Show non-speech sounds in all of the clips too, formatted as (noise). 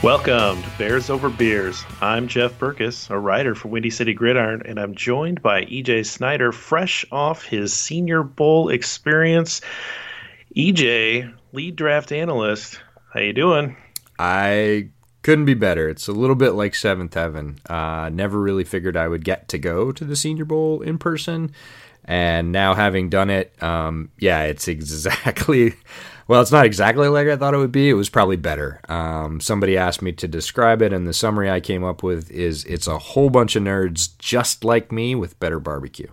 Welcome to Bears Over Beers. I'm Jeff Berckes, a writer for Windy City Gridiron, and I'm joined by EJ Snyder, fresh off his Senior Bowl experience. EJ, lead draft analyst, how you doing? I couldn't be better. It's a little bit like Seventh Heaven. Uh, never really figured I would get to go to the Senior Bowl in person, and now having done it, um, yeah, it's (laughs) exactly well, it's not exactly like I thought it would be. It was probably better. Um, somebody asked me to describe it, and the summary I came up with is it's a whole bunch of nerds just like me with better barbecue.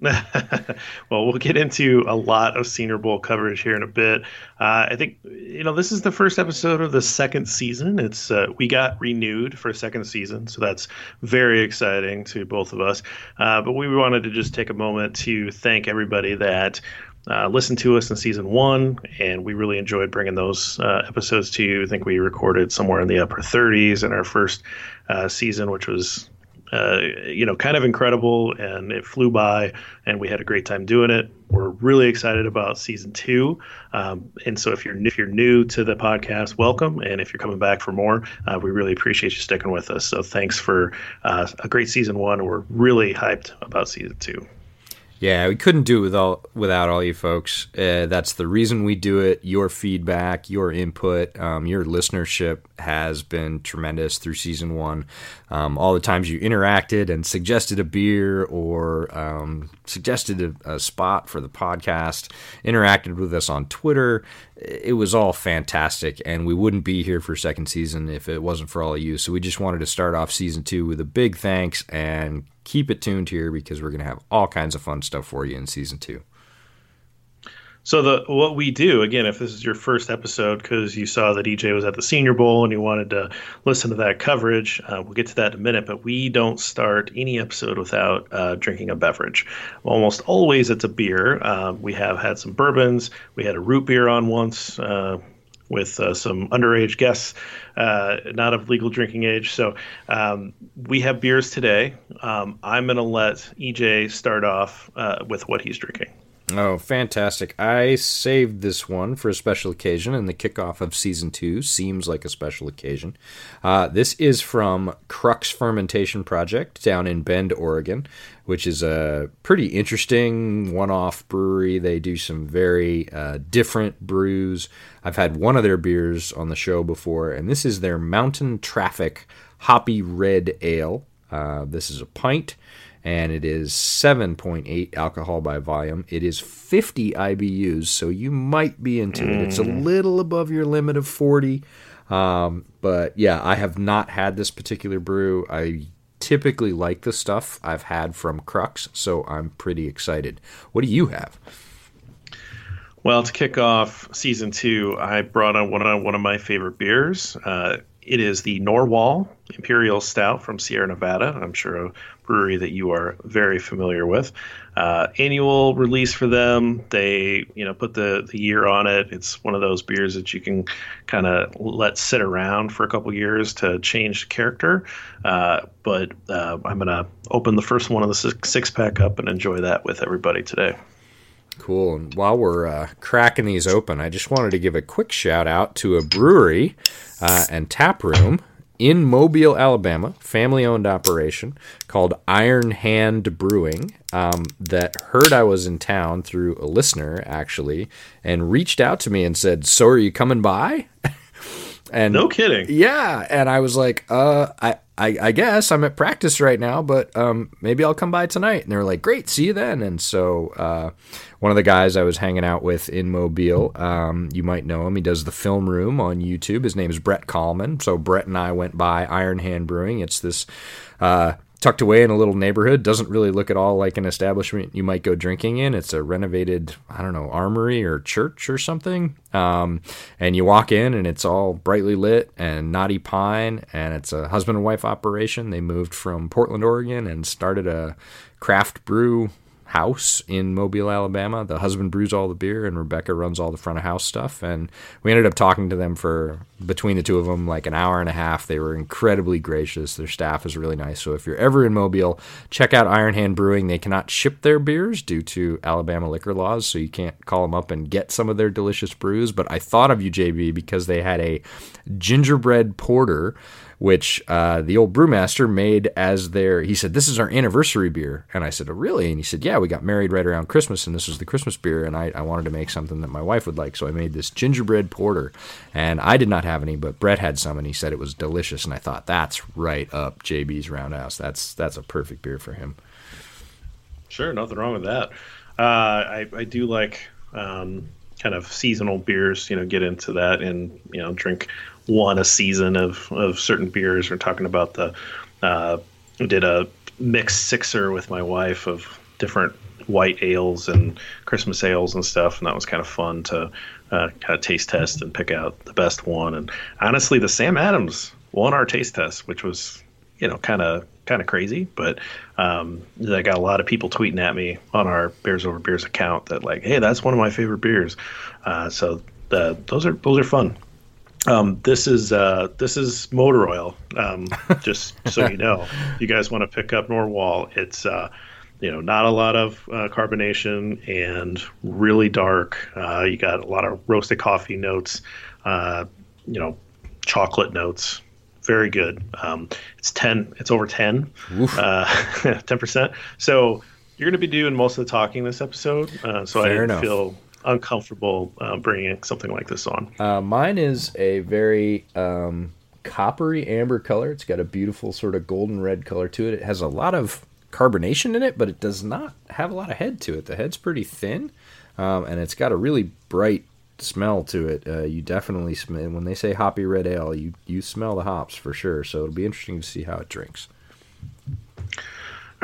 (laughs) well, we'll get into a lot of Senior Bowl coverage here in a bit. Uh, I think you know this is the first episode of the second season. It's uh, we got renewed for a second season, so that's very exciting to both of us. Uh, but we wanted to just take a moment to thank everybody that uh, listened to us in season one, and we really enjoyed bringing those uh, episodes to you. I think we recorded somewhere in the upper 30s in our first uh, season, which was, uh, you know, kind of incredible, and it flew by, and we had a great time doing it. We're really excited about season two, um, and so if you're if you're new to the podcast, welcome, and if you're coming back for more, uh, we really appreciate you sticking with us. So thanks for uh, a great season one. We're really hyped about season two. Yeah, we couldn't do it with all, without all you folks. Uh, that's the reason we do it. Your feedback, your input, um, your listenership has been tremendous through season one. Um, all the times you interacted and suggested a beer or um, suggested a, a, spot for the podcast, interacted with us on Twitter. It was all fantastic, and we wouldn't be here for second season if it wasn't for all of you. So we just wanted to start off season two with a big thanks and keep it tuned here because we're going to have all kinds of fun stuff for you in season two. So the what we do again, if this is your first episode because you saw that EJ was at the Senior Bowl and you wanted to listen to that coverage, uh, we'll get to that in a minute. But we don't start any episode without uh, drinking a beverage. Almost always it's a beer. Uh, we have had some bourbons. We had a root beer on once uh, with uh, some underage guests, uh, not of legal drinking age. So um, we have beers today. Um, I'm going to let EJ start off uh, with what he's drinking. Oh, fantastic. I saved this one for a special occasion, and the kickoff of season two seems like a special occasion. Uh, this is from Crux Fermentation Project down in Bend, Oregon, which is a pretty interesting one off brewery. They do some very uh, different brews. I've had one of their beers on the show before, and this is their Mountain Traffic Hoppy Red Ale. Uh, this is a pint and it is 7.8 alcohol by volume. It is 50 IBUs, so you might be into mm. it. It's a mm. little above your limit of 40. Um, but yeah, I have not had this particular brew. I typically like the stuff I've had from Crux, so I'm pretty excited. What do you have? Well, to kick off season two, I brought on one of one of my favorite beers. Uh, it is the Narwhal Imperial Stout from Sierra Nevada. I'm sure a brewery that you are very familiar with. Uh, annual release for them. They, you know, put the, the year on it. It's one of those beers that you can kind of let sit around for a couple years to change character. Uh, but uh, I'm going to open the first one of the six, six pack up and enjoy that with everybody today. Cool. And while we're uh, cracking these open, I just wanted to give a quick shout out to a brewery uh, and tap room in Mobile, Alabama, family owned operation called Iron Hand Brewing um, that heard I was in town through a listener, actually, and reached out to me and said, So are you coming by? (laughs) and no kidding. Yeah. And I was like, uh, I, I, I guess I'm at practice right now, but um, maybe I'll come by tonight. And they were like, great, see you then. And so uh, one of the guys I was hanging out with in Mobile, um, you might know him. He does the film room on YouTube. His name is Brett Kollmann. So Brett and I went by Iron Hand Brewing. It's this uh, tucked away in a little neighborhood. Doesn't really look at all like an establishment you might go drinking in. It's a renovated, I don't know, armory or church or something. Um, and you walk in and it's all brightly lit and knotty pine, and it's a husband and wife operation. They moved from Portland, Oregon, and started a craft brew house in Mobile, Alabama. The husband brews all the beer, and Rebecca runs all the front of house stuff. And we ended up talking to them for between the two of them like an hour and a half. They were incredibly gracious. Their staff is really nice. So if you're ever in Mobile, check out Iron Hand Brewing. They cannot ship their beers due to Alabama liquor laws, so you can't call them up and get some of their delicious brews. But I thought of you, JB, because they had a gingerbread porter which uh, the old brewmaster made as their. He said, "This is our anniversary beer," and I said, "Oh, really?" And he said, "Yeah, we got married right around Christmas, and this was the Christmas beer, and I, I wanted to make something that my wife would like, so I made this gingerbread porter, and I did not have any, but Brett had some, and he said it was delicious, and I thought that's right up JB's Roundhouse. That's that's a perfect beer for him. Sure, nothing wrong with that. Uh, I I do like. Um, kind of seasonal beers, you know, get into that and you know drink one a season of of certain beers. We're talking about the uh, did a mixed sixer with my wife of different white ales and Christmas ales and stuff, and that was kind of fun to uh, kind of taste test and pick out the best one. And honestly, the Sam Adams won our taste test, which was you know kind of kind of crazy, but um, I got a lot of people tweeting at me on our Beers Over Beers account that like, hey, that's one of my favorite beers. Uh, so the, those are those are fun. Um, this is uh, this is motor oil. Um, (laughs) just so you know, you guys want to pick up Narwhal. It's uh, you know not a lot of uh, carbonation and really dark. Uh, you got a lot of roasted coffee notes. Uh, you know, chocolate notes. Very good. Um, it's ten. It's over ten. Uh, (laughs) ten percent. So you're going to be doing most of the talking this episode. so Fair I enough. feel uncomfortable uh, bringing something like this on. Uh, mine is a very um, coppery amber color. It's got a beautiful sort of golden red color to it. It has a lot of carbonation in it, but it does not have a lot of head to it. The head's pretty thin, um, and it's got a really bright smell to it. Uh, you definitely smell when they say hoppy red ale. You you smell the hops for sure. So it'll be interesting to see how it drinks.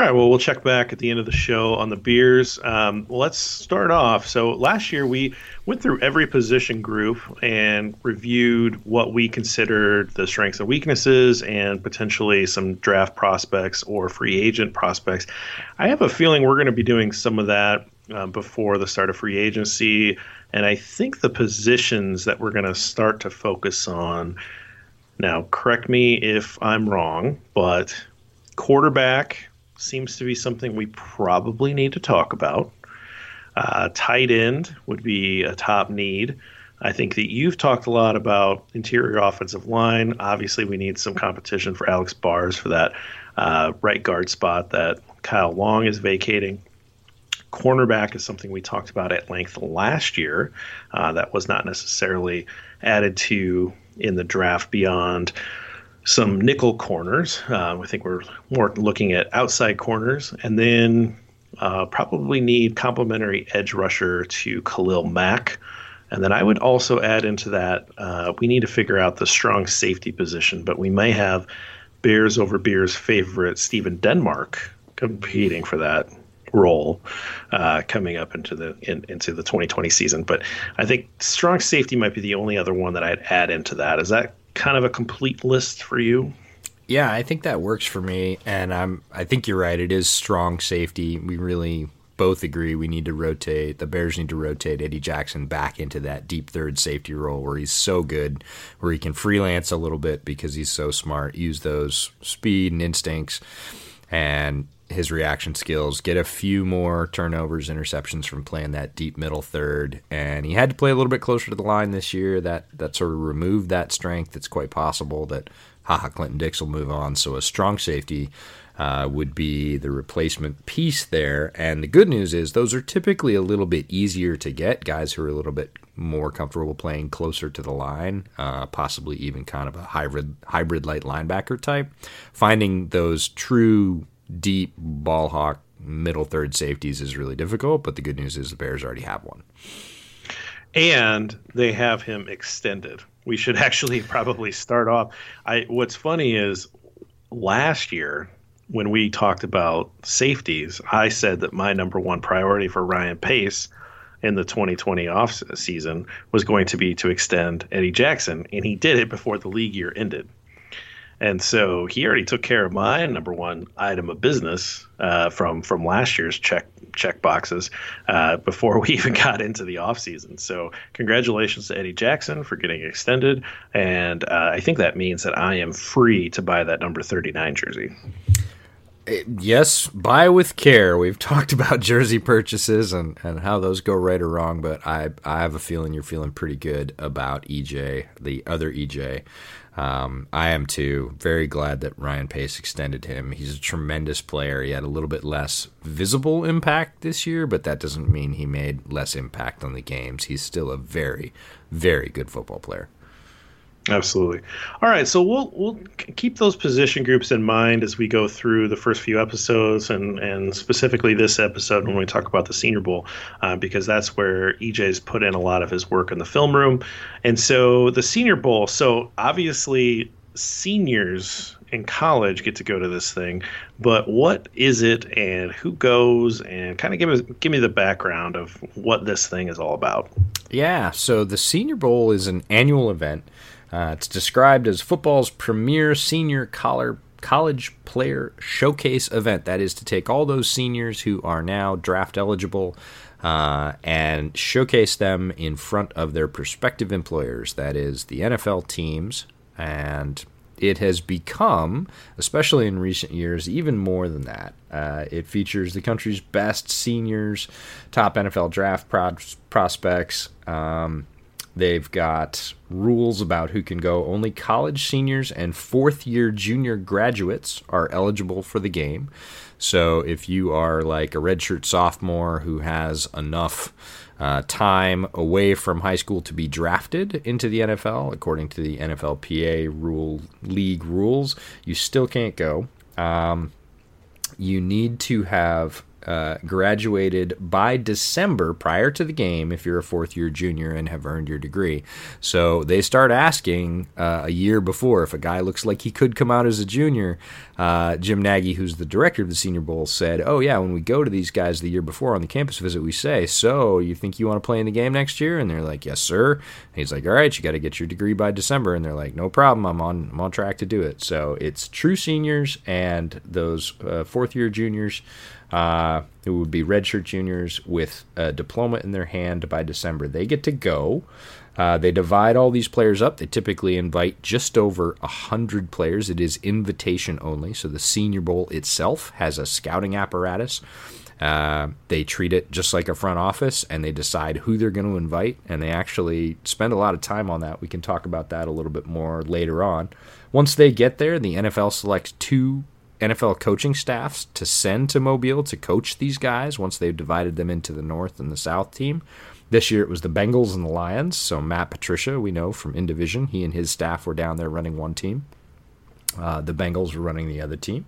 All right. Well, we'll check back at the end of the show on the beers. Um, let's start off. So last year we went through every position group and reviewed what we considered the strengths and weaknesses, and potentially some draft prospects or free agent prospects. I have a feeling we're going to be doing some of that um, before the start of free agency, and I think the positions that we're going to start to focus on. Now, correct me if I'm wrong, but quarterback seems to be something we probably need to talk about. Uh, tight end would be a top need. I think that you've talked a lot about interior offensive line. Obviously, we need some competition for Alex Bars for that uh, right guard spot that Kyle Long is vacating. Cornerback is something we talked about at length last year. Uh, that was not necessarily added to in the draft beyond some nickel corners. Uh, I think we're more looking at outside corners, and then uh, probably need complementary edge rusher to Khalil Mack. And then I would also add into that uh, we need to figure out the strong safety position, but we may have Bears over Bears favorite Stephen Denmark competing for that role uh, coming up into the in, into the 2020 season. But I think strong safety might be the only other one that I'd add into that. Is that kind of a complete list for you? Yeah, I think that works for me, and I'm. I think you're right. It is strong safety. We really both agree we need to rotate. The Bears need to rotate Eddie Jackson back into that deep third safety role where he's so good, where he can freelance a little bit because he's so smart. Use those speed and instincts, and his reaction skills, get a few more turnovers, interceptions from playing that deep middle third, and he had to play a little bit closer to the line this year. That that sort of removed that strength. It's quite possible that Ha Ha Clinton Dix will move on. So a strong safety uh, would be the replacement piece there. And the good news is those are typically a little bit easier to get. Guys who are a little bit more comfortable playing closer to the line, uh, possibly even kind of a hybrid hybrid light linebacker type. Finding those true deep ball hawk middle third safeties is really difficult, but the good news is the Bears already have one. And they have him extended. We should (laughs) actually probably start off. I what's funny is last year when we talked about safeties, I said that my number one priority for Ryan Pace in the 2020 off season was going to be to extend Eddie Jackson, and he did it before the league year ended. And so he already took care of my number one item of business uh, from from last year's check check boxes uh, before we (laughs) even got into the offseason. So congratulations to Eddie Jackson for getting extended, and uh, I think that means that I am free to buy that number thirty nine jersey. Yes, buy with care. We've (laughs) talked about jersey purchases and, and how those go right or wrong, but I I have a feeling you're feeling pretty good about EJ, the other EJ. Um, I am too. Very glad that Ryan Pace extended him. He's a tremendous player. He had a little bit less visible impact this year, but that doesn't mean he made less impact on the games. He's still a very, very good football player. Absolutely. All right, so we'll we'll keep those position groups in mind as we go through the first few episodes, and and specifically this episode when we talk about the Senior Bowl, uh, because that's where EJ's put in a lot of his work in the film room, and so the Senior Bowl. So obviously, seniors in college get to go to this thing, but what is it, and who goes, and kind of give us give me the background of what this thing is all about. Yeah, so the Senior Bowl is an annual event uh, it's described as football's premier senior collar, college player showcase event. That is to take all those seniors who are now draft eligible uh, and showcase them in front of their prospective employers. That is the NFL teams. And it has become, especially in recent years, even more than that. Uh, it features the country's best seniors, top NFL draft pro- prospects. Um, They've got rules about who can go. Only college seniors and fourth year junior graduates are eligible for the game. So if you are like a redshirt sophomore who has enough uh, time away from high school to be drafted into the NFL, according to the NFLPA rule league rules, you still can't go. Um, you need to have uh, graduated by December prior to the game if you're a fourth year junior and have earned your degree. So they start asking uh, a year before if a guy looks like he could come out as a junior. Uh, Jim Nagy, who's the director of the Senior Bowl, said, Oh, yeah, when we go to these guys the year before on the campus visit, we say, So you think you want to play in the game next year? And they're like, Yes, sir. And he's like, All right, you got to get your degree by December. And they're like, No problem. I'm on, I'm on track to do it. So it's true seniors and those uh, fourth year juniors uh, who would be redshirt juniors with a diploma in their hand by December. They get to go. Uh, they divide all these players up. They typically invite just over a hundred players. It is invitation only, so the Senior Bowl itself has a scouting apparatus. Uh, they treat it just like a front office, and they decide who they're going to invite, and they actually spend a lot of time on that. We can talk about that a little bit more later on. Once they get there, the NFL selects two NFL coaching staffs to send to Mobile to coach these guys once they've divided them into the North and the South team. This year it was the Bengals and the Lions. So Matt Patricia, we know from In Division, he and his staff were down there running one team. Uh, the Bengals were running the other team.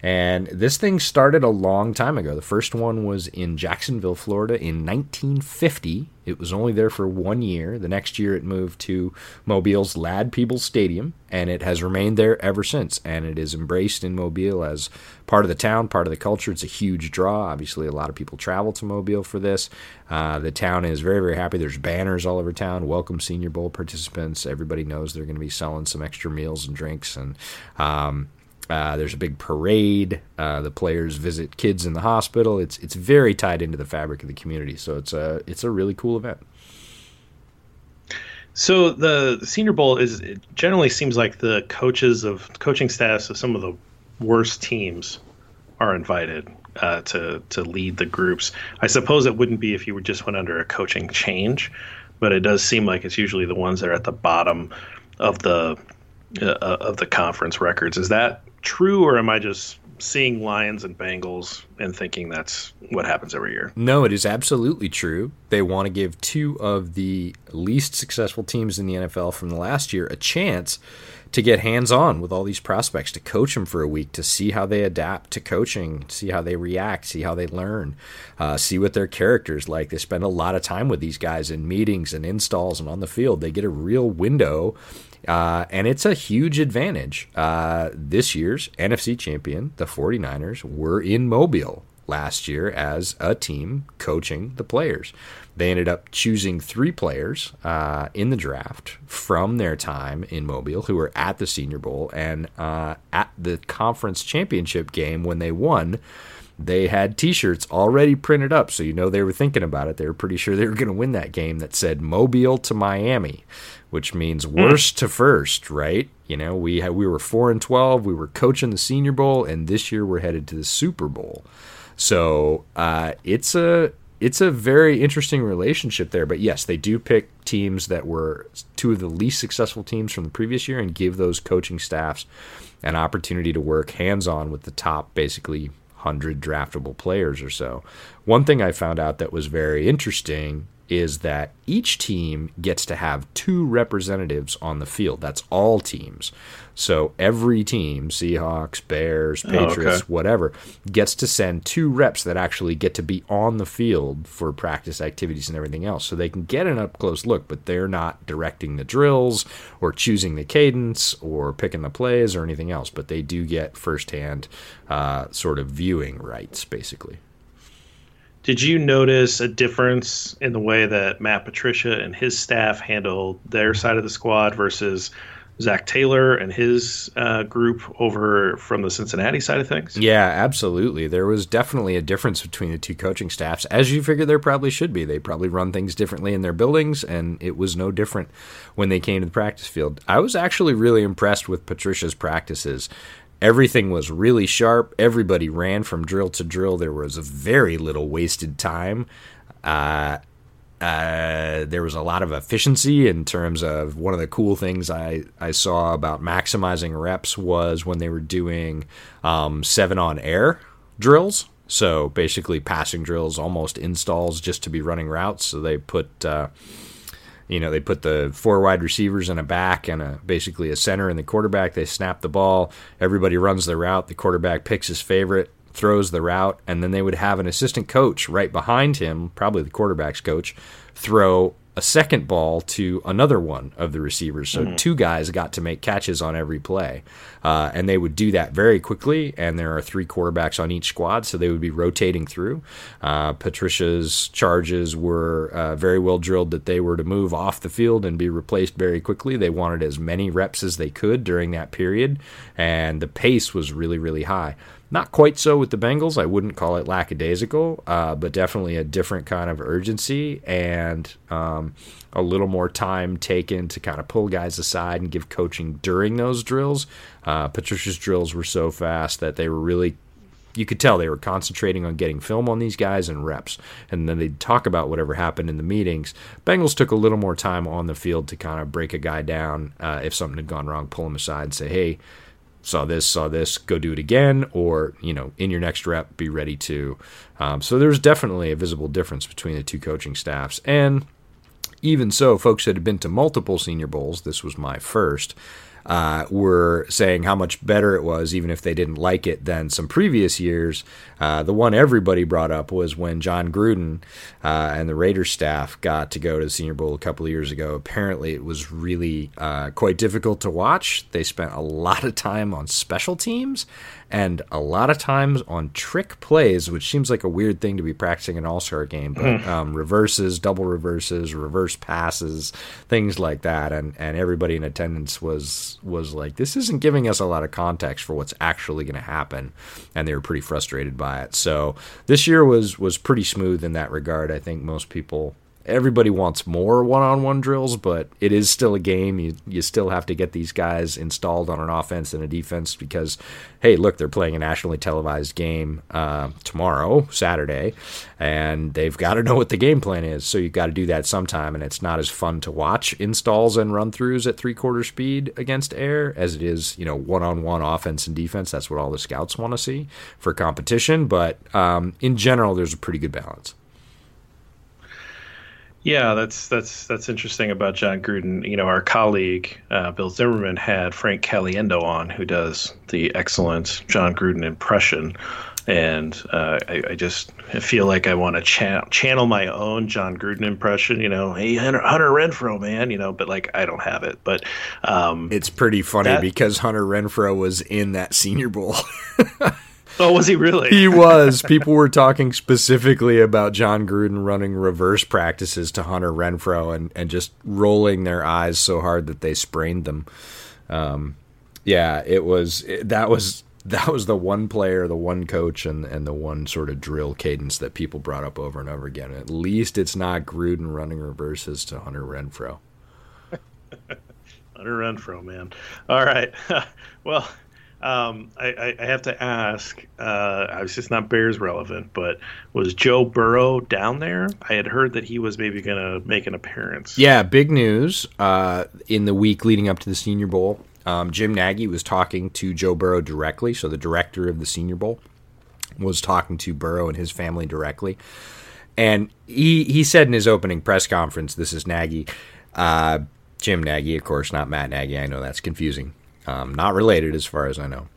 And this thing started a long time ago. The first one was in Jacksonville, Florida in 1950. It was only there for one year. The next year it moved to Mobile's Ladd-Peebles Stadium, and it has remained there ever since. And it is embraced in Mobile as part of the town, part of the culture. It's a huge draw. Obviously, a lot of people travel to Mobile for this. Uh, the town is very, very happy. There's banners all over town. Welcome Senior Bowl participants. Everybody knows they're going to be selling some extra meals and drinks. And um, uh, there's a big parade. Uh, the players visit kids in the hospital. It's it's very tied into the fabric of the community. So it's a it's a really cool event. So the Senior Bowl is generally seems like the coaches of coaching staffs of some of the worst teams are invited uh, to to lead the groups. I suppose it wouldn't be if you just went under a coaching change, but it does seem like it's usually the ones that are at the bottom of the uh, of the conference records. Is that true, or am I just seeing Lions and Bengals and thinking that's what happens every year? No, it is absolutely true. They want to give two of the least successful teams in the NFL from the last year a chance to get hands on with all these prospects, to coach them for a week, to see how they adapt to coaching, see how they react, see how they learn, uh, see what their characters like. They spend a lot of time with these guys in meetings and installs and on the field. They get a real window uh, and it's a huge advantage. Uh, this year's NFC champion, the 49ers, were in Mobile last year as a team coaching the players. They ended up choosing three players uh, in the draft from their time in Mobile who were at the Senior Bowl and uh, at the conference championship game when they won. They had T-shirts already printed up, so you know they were thinking about it. They were pretty sure they were going to win that game. That said Mobile to Miami, which means hmm. worst mm. to first, right? You know, we had, we were four and twelve. We were coaching the Senior Bowl, and this year we're headed to the Super Bowl. So uh, it's a it's a very interesting relationship there. But yes, they do pick teams that were two of the least successful teams from the previous year and give those coaching staffs an opportunity to work hands on with the top, basically, 100 draftable players or so. One thing I found out that was very interesting is that each team gets to have two representatives on the field. That's all teams. So every team, Seahawks, Bears, Patriots, oh, okay. whatever, gets to send two reps that actually get to be on the field for practice activities and everything else. So they can get an up close look, but they're not directing the drills or choosing the cadence or picking the plays or anything else. But they do get firsthand uh, sort of viewing rights, basically. Did you notice a difference in the way that Matt Patricia and his staff handled their side of the squad versus Zac Taylor and his uh, group over from the Cincinnati side of things? Yeah, absolutely. There was definitely a difference between the two coaching staffs, as you figure there probably should be. They probably run things differently in their buildings, and it was no different when they came to the practice field. I was actually really impressed with Patricia's practices. Everything was really sharp. Everybody ran from drill to drill. There was very little wasted time. Uh, uh, there was a lot of efficiency in terms of one of the cool things I, I saw about maximizing reps was when they were doing um, seven on air drills. So basically, passing drills, almost installs just to be running routes. So they put, uh, you know, they put the four wide receivers in a back and a, basically a center and the quarterback. They snap the ball. Everybody runs the route. The quarterback picks his favorite throws the route, and then they would have an assistant coach right behind him, probably the quarterback's coach, throw a second ball to another one of the receivers. So mm-hmm. two guys got to make catches on every play. Uh, and they would do that very quickly. And there are three quarterbacks on each squad, so they would be rotating through. Uh, Patricia's charges were uh, very well drilled that they were to move off the field and be replaced very quickly. They wanted as many reps as they could during that period. And the pace was really, really high. Not quite so with the Bengals. I wouldn't call it lackadaisical, uh, but definitely a different kind of urgency and um, a little more time taken to kind of pull guys aside and give coaching during those drills. Uh, Patricia's drills were so fast that they were really you could tell they were concentrating on getting film on these guys and reps. And then they'd talk about whatever happened in the meetings. Bengals took a little more time on the field to kind of break a guy down uh, if something had gone wrong, pull him aside and say, hey, saw this, saw this, go do it again, or you know, in your next rep, be ready to. Um, so there's definitely a visible difference between the two coaching staffs, and even so, folks that had been to multiple Senior Bowls, this was my first uh, were saying how much better it was, even if they didn't like it, than some previous years. Uh, the one everybody brought up was when Jon Gruden uh, and the Raiders staff got to go to the Senior Bowl a couple of years ago. Apparently, it was really uh, quite difficult to watch. They spent a lot of time on special teams and a lot of times on trick plays, which seems like a weird thing to be practicing an all star game, but mm. um, reverses, double reverses, reverse passes, things like that, and and everybody in attendance was was like, this isn't giving us a lot of context for what's actually going to happen, and they were pretty frustrated by it. So this year was was pretty smooth in that regard. I think most people everybody wants more one-on-one drills, but it is still a game. You you still have to get these guys installed on an offense and a defense because, hey, look, they're playing a nationally televised game uh, tomorrow, Saturday, and they've got to know what the game plan is. So you've got to do that sometime, and it's not as fun to watch installs and run-throughs at three-quarter speed against air as it is, you know, one-on-one offense and defense. That's what all the scouts want to see for competition. But um, in general, there's a pretty good balance. Yeah, that's that's that's interesting about Jon Gruden. You know, our colleague uh, Bill Zimmerman had Frank Caliendo on, who does the excellent Jon Gruden impression, and uh, I, I, just feel like I want to cha- channel my own Jon Gruden impression. You know, hey Hunter, Hunter, Renfrow, man. You know, but like I don't have it. But um, it's pretty funny that, because Hunter Renfrow was in that Senior Bowl. (laughs) (laughs) Oh, was he really? he was. People were talking specifically about Jon Gruden running reverse practices to Hunter Renfrow and, and just rolling their eyes so hard that they sprained them. Um, yeah, it was it, that was that was the one player, the one coach, and and the one sort of drill cadence that people brought up over and over again. At least it's not Gruden running reverses to Hunter Renfrow. (laughs) Hunter Renfrow, man. All right. (laughs) well, um, I, I, have to ask. Uh, was just not Bears relevant, but was Joe Burrow down there? I had heard that he was maybe going to make an appearance. Yeah, big news uh, in the week leading up to the Senior Bowl. Um, Jim Nagy was talking to Joe Burrow directly, so the director of the Senior Bowl was talking to Burrow and his family directly, and he he said in his opening press conference, "This is Nagy." Uh, Jim Nagy, of course, not Matt Nagy. I know that's confusing um, not related as far as I know,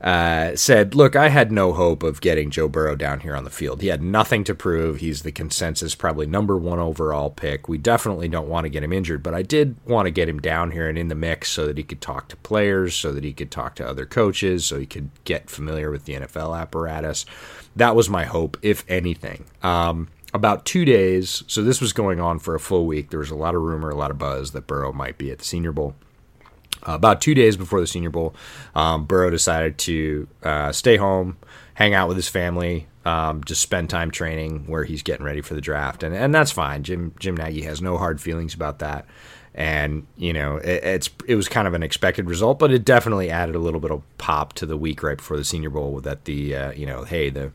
uh, said, Look, I had no hope of getting Joe Burrow down here on the field. He had nothing to prove. He's the consensus, probably number one overall pick. We definitely don't want to get him injured, but I did want to get him down here and in the mix so that he could talk to players, so that he could talk to other coaches, so he could get familiar with the NFL apparatus. That was my hope, if anything. Um, about two days, so this was going on for a full week. There was a lot of rumor, a lot of buzz that Burrow might be at the Senior Bowl. Uh, about two days before the Senior Bowl, um, Burrow decided to uh, stay home, hang out with his family, um, just spend time training where he's getting ready for the draft, and and that's fine. Jim Jim Nagy has no hard feelings about that and you know it, it's it was kind of an expected result, but it definitely added a little bit of pop to the week right before the Senior Bowl. That the uh, you know hey the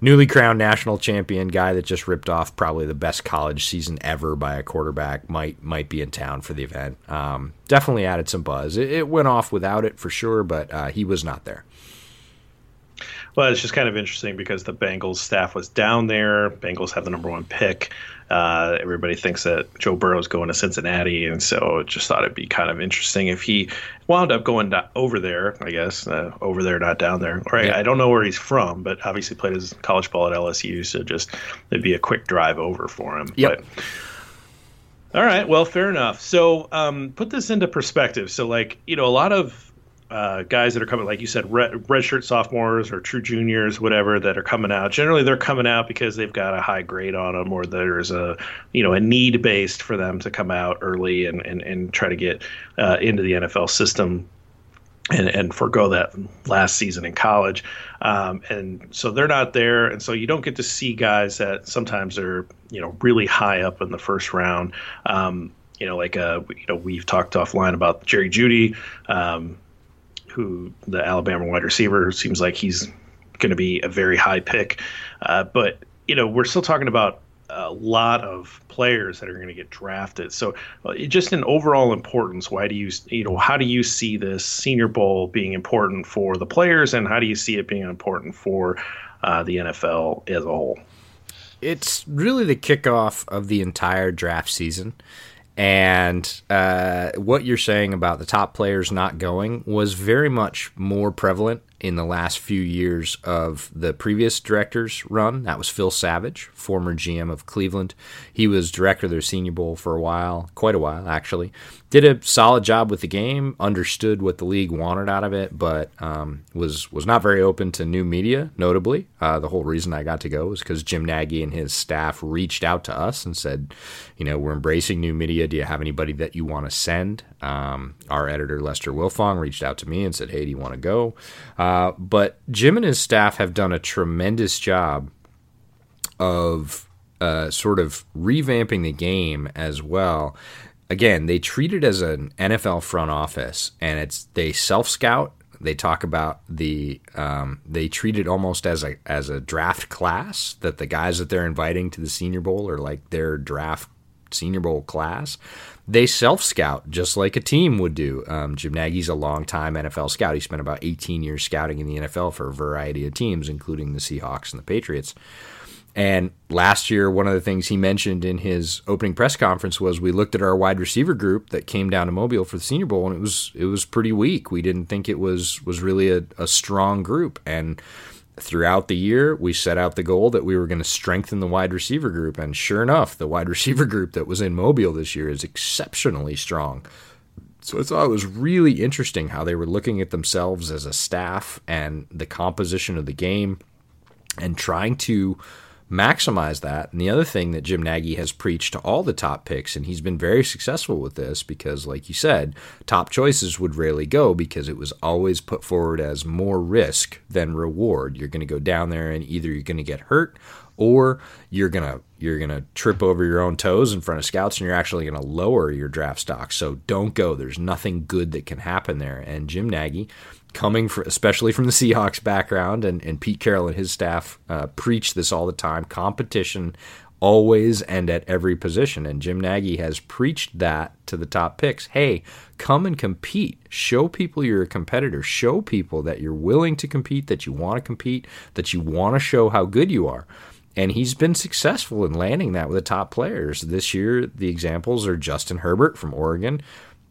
newly crowned national champion guy that just ripped off probably the best college season ever by a quarterback might might be in town for the event. Um, definitely added some buzz. It, it, went off without it for sure, but uh, he was not there. Well, it's just kind of interesting because the Bengals staff was down there. Bengals have the number one pick. Uh, everybody thinks that Joe Burrow is going to Cincinnati, and so just thought it'd be kind of interesting if he wound up going over there. I guess uh, over there, not down there. Or yeah. I, I, don't know where he's from, but obviously played his college ball at LSU, so just it'd be a quick drive over for him. Yep. But, all right. Well, fair enough. So, um, put this into perspective. So, like, you know, a lot of uh, guys that are coming, like you said, red, redshirt sophomores or true juniors, whatever, that are coming out. Generally, they're coming out because they've got a high grade on them, or there's a you know a need based for them to come out early and and, and try to get uh, into the NFL system. And, and forego that last season in college, um, and so they're not there, and so you don't get to see guys that sometimes are you know really high up in the first round. Um, you know, like uh, you know, we've talked offline about Jerry Jeudy, Um, who the Alabama wide receiver seems like he's going to be a very high pick. Uh, but you know, we're still talking about a lot of players that are going to get drafted. So, uh, just in overall importance, why do you you know how do you see this Senior Bowl being important for the players, and how do you see it being important for uh, the NFL as a whole? It's really the kickoff of the entire draft season. And uh, what you're saying about the top players not going was very much more prevalent in the last few years of the previous director's run. That was Phil Savage, former GM of Cleveland. He was director of their Senior Bowl for a while, quite a while actually. Did a solid job with the game, understood what the league wanted out of it, but um, was was not very open to new media. Notably, uh, the whole reason I got to go was because Jim Nagy and his staff reached out to us and said, you know, we're embracing new media. Do you have anybody that you want to send? Um, our editor Lester Wiltfong reached out to me and said, hey, do you want to go? Uh, but Jim and his staff have done a tremendous job of uh, sort of revamping the game as well. Again, they treat it as an NFL front office, and it's they self scout. They talk about the um, they treat it almost as a as a draft class that the guys that they're inviting to the Senior Bowl are like their draft Senior Bowl class they self scout just like a team would do. Um, Jim Nagy's a long time NFL scout. He spent about 18 years scouting in the NFL for a variety of teams, including the Seahawks and the Patriots. And last year, one of the things he mentioned in his opening press conference was we looked at our wide receiver group that came down to Mobile for the Senior Bowl, and it was it was pretty weak. We didn't think it was was really a, a strong group, and throughout the year, we set out the goal that we were going to strengthen the wide receiver group. And sure enough, the wide (laughs) receiver group that was in Mobile this year is exceptionally strong. So I thought it was really interesting how they were looking at themselves as a staff and the composition of the game and trying to maximize that. And the other thing that Jim Nagy has preached to all the top picks, and he's been very successful with this because, like you said, top choices would rarely go because it was always put forward as more risk than reward. You're going to go down there and either you're going to get hurt or you're gonna you're gonna trip over your own toes in front of scouts and you're actually gonna lower your draft stock. So don't go. There's nothing good that can happen there. And Jim Nagy coming for, especially from the Seahawks background, and, and Pete Carroll and his staff uh, preach this all the time. Competition always and at every position. And Jim Nagy has preached that to the top picks. Hey, come and compete. Show people you're a competitor. Show people that you're willing to compete, that you want to compete, that you want to show how good you are. And he's been successful in landing that with the top players. This year, the examples are Justin Herbert from Oregon,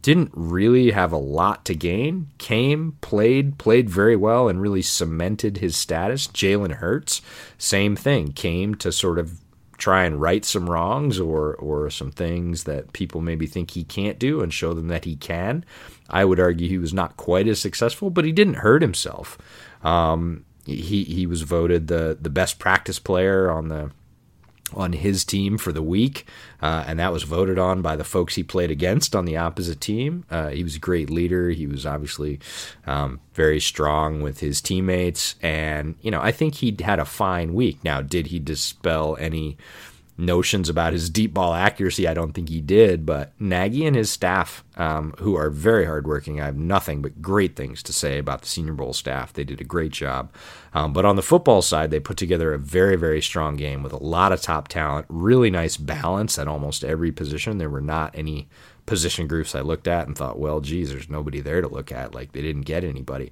didn't really have a lot to gain. Came, played, played very well, and really cemented his status. Jalen Hurts, same thing. Came to sort of try and right some wrongs or or some things that people maybe think he can't do and show them that he can. I would argue he was not quite as successful, but he didn't hurt himself. Um, he he was voted the the best practice player on the on his team for the week, uh, and that was voted on by the folks he played against on the opposite team. Uh, he was a great leader. He was obviously um, very strong with his teammates, and you know I think he had a fine week. Now, did he dispel any? Notions about his deep ball accuracy. I don't think he did, but Nagy and his staff, um, who are very hardworking, I have nothing but great things to say about the Senior Bowl staff. They did a great job. Um, but on the football side, they put together a very, very strong game with a lot of top talent, really nice balance at almost every position. There were not any position groups I looked at and thought, well, geez, there's nobody there to look at. Like they didn't get anybody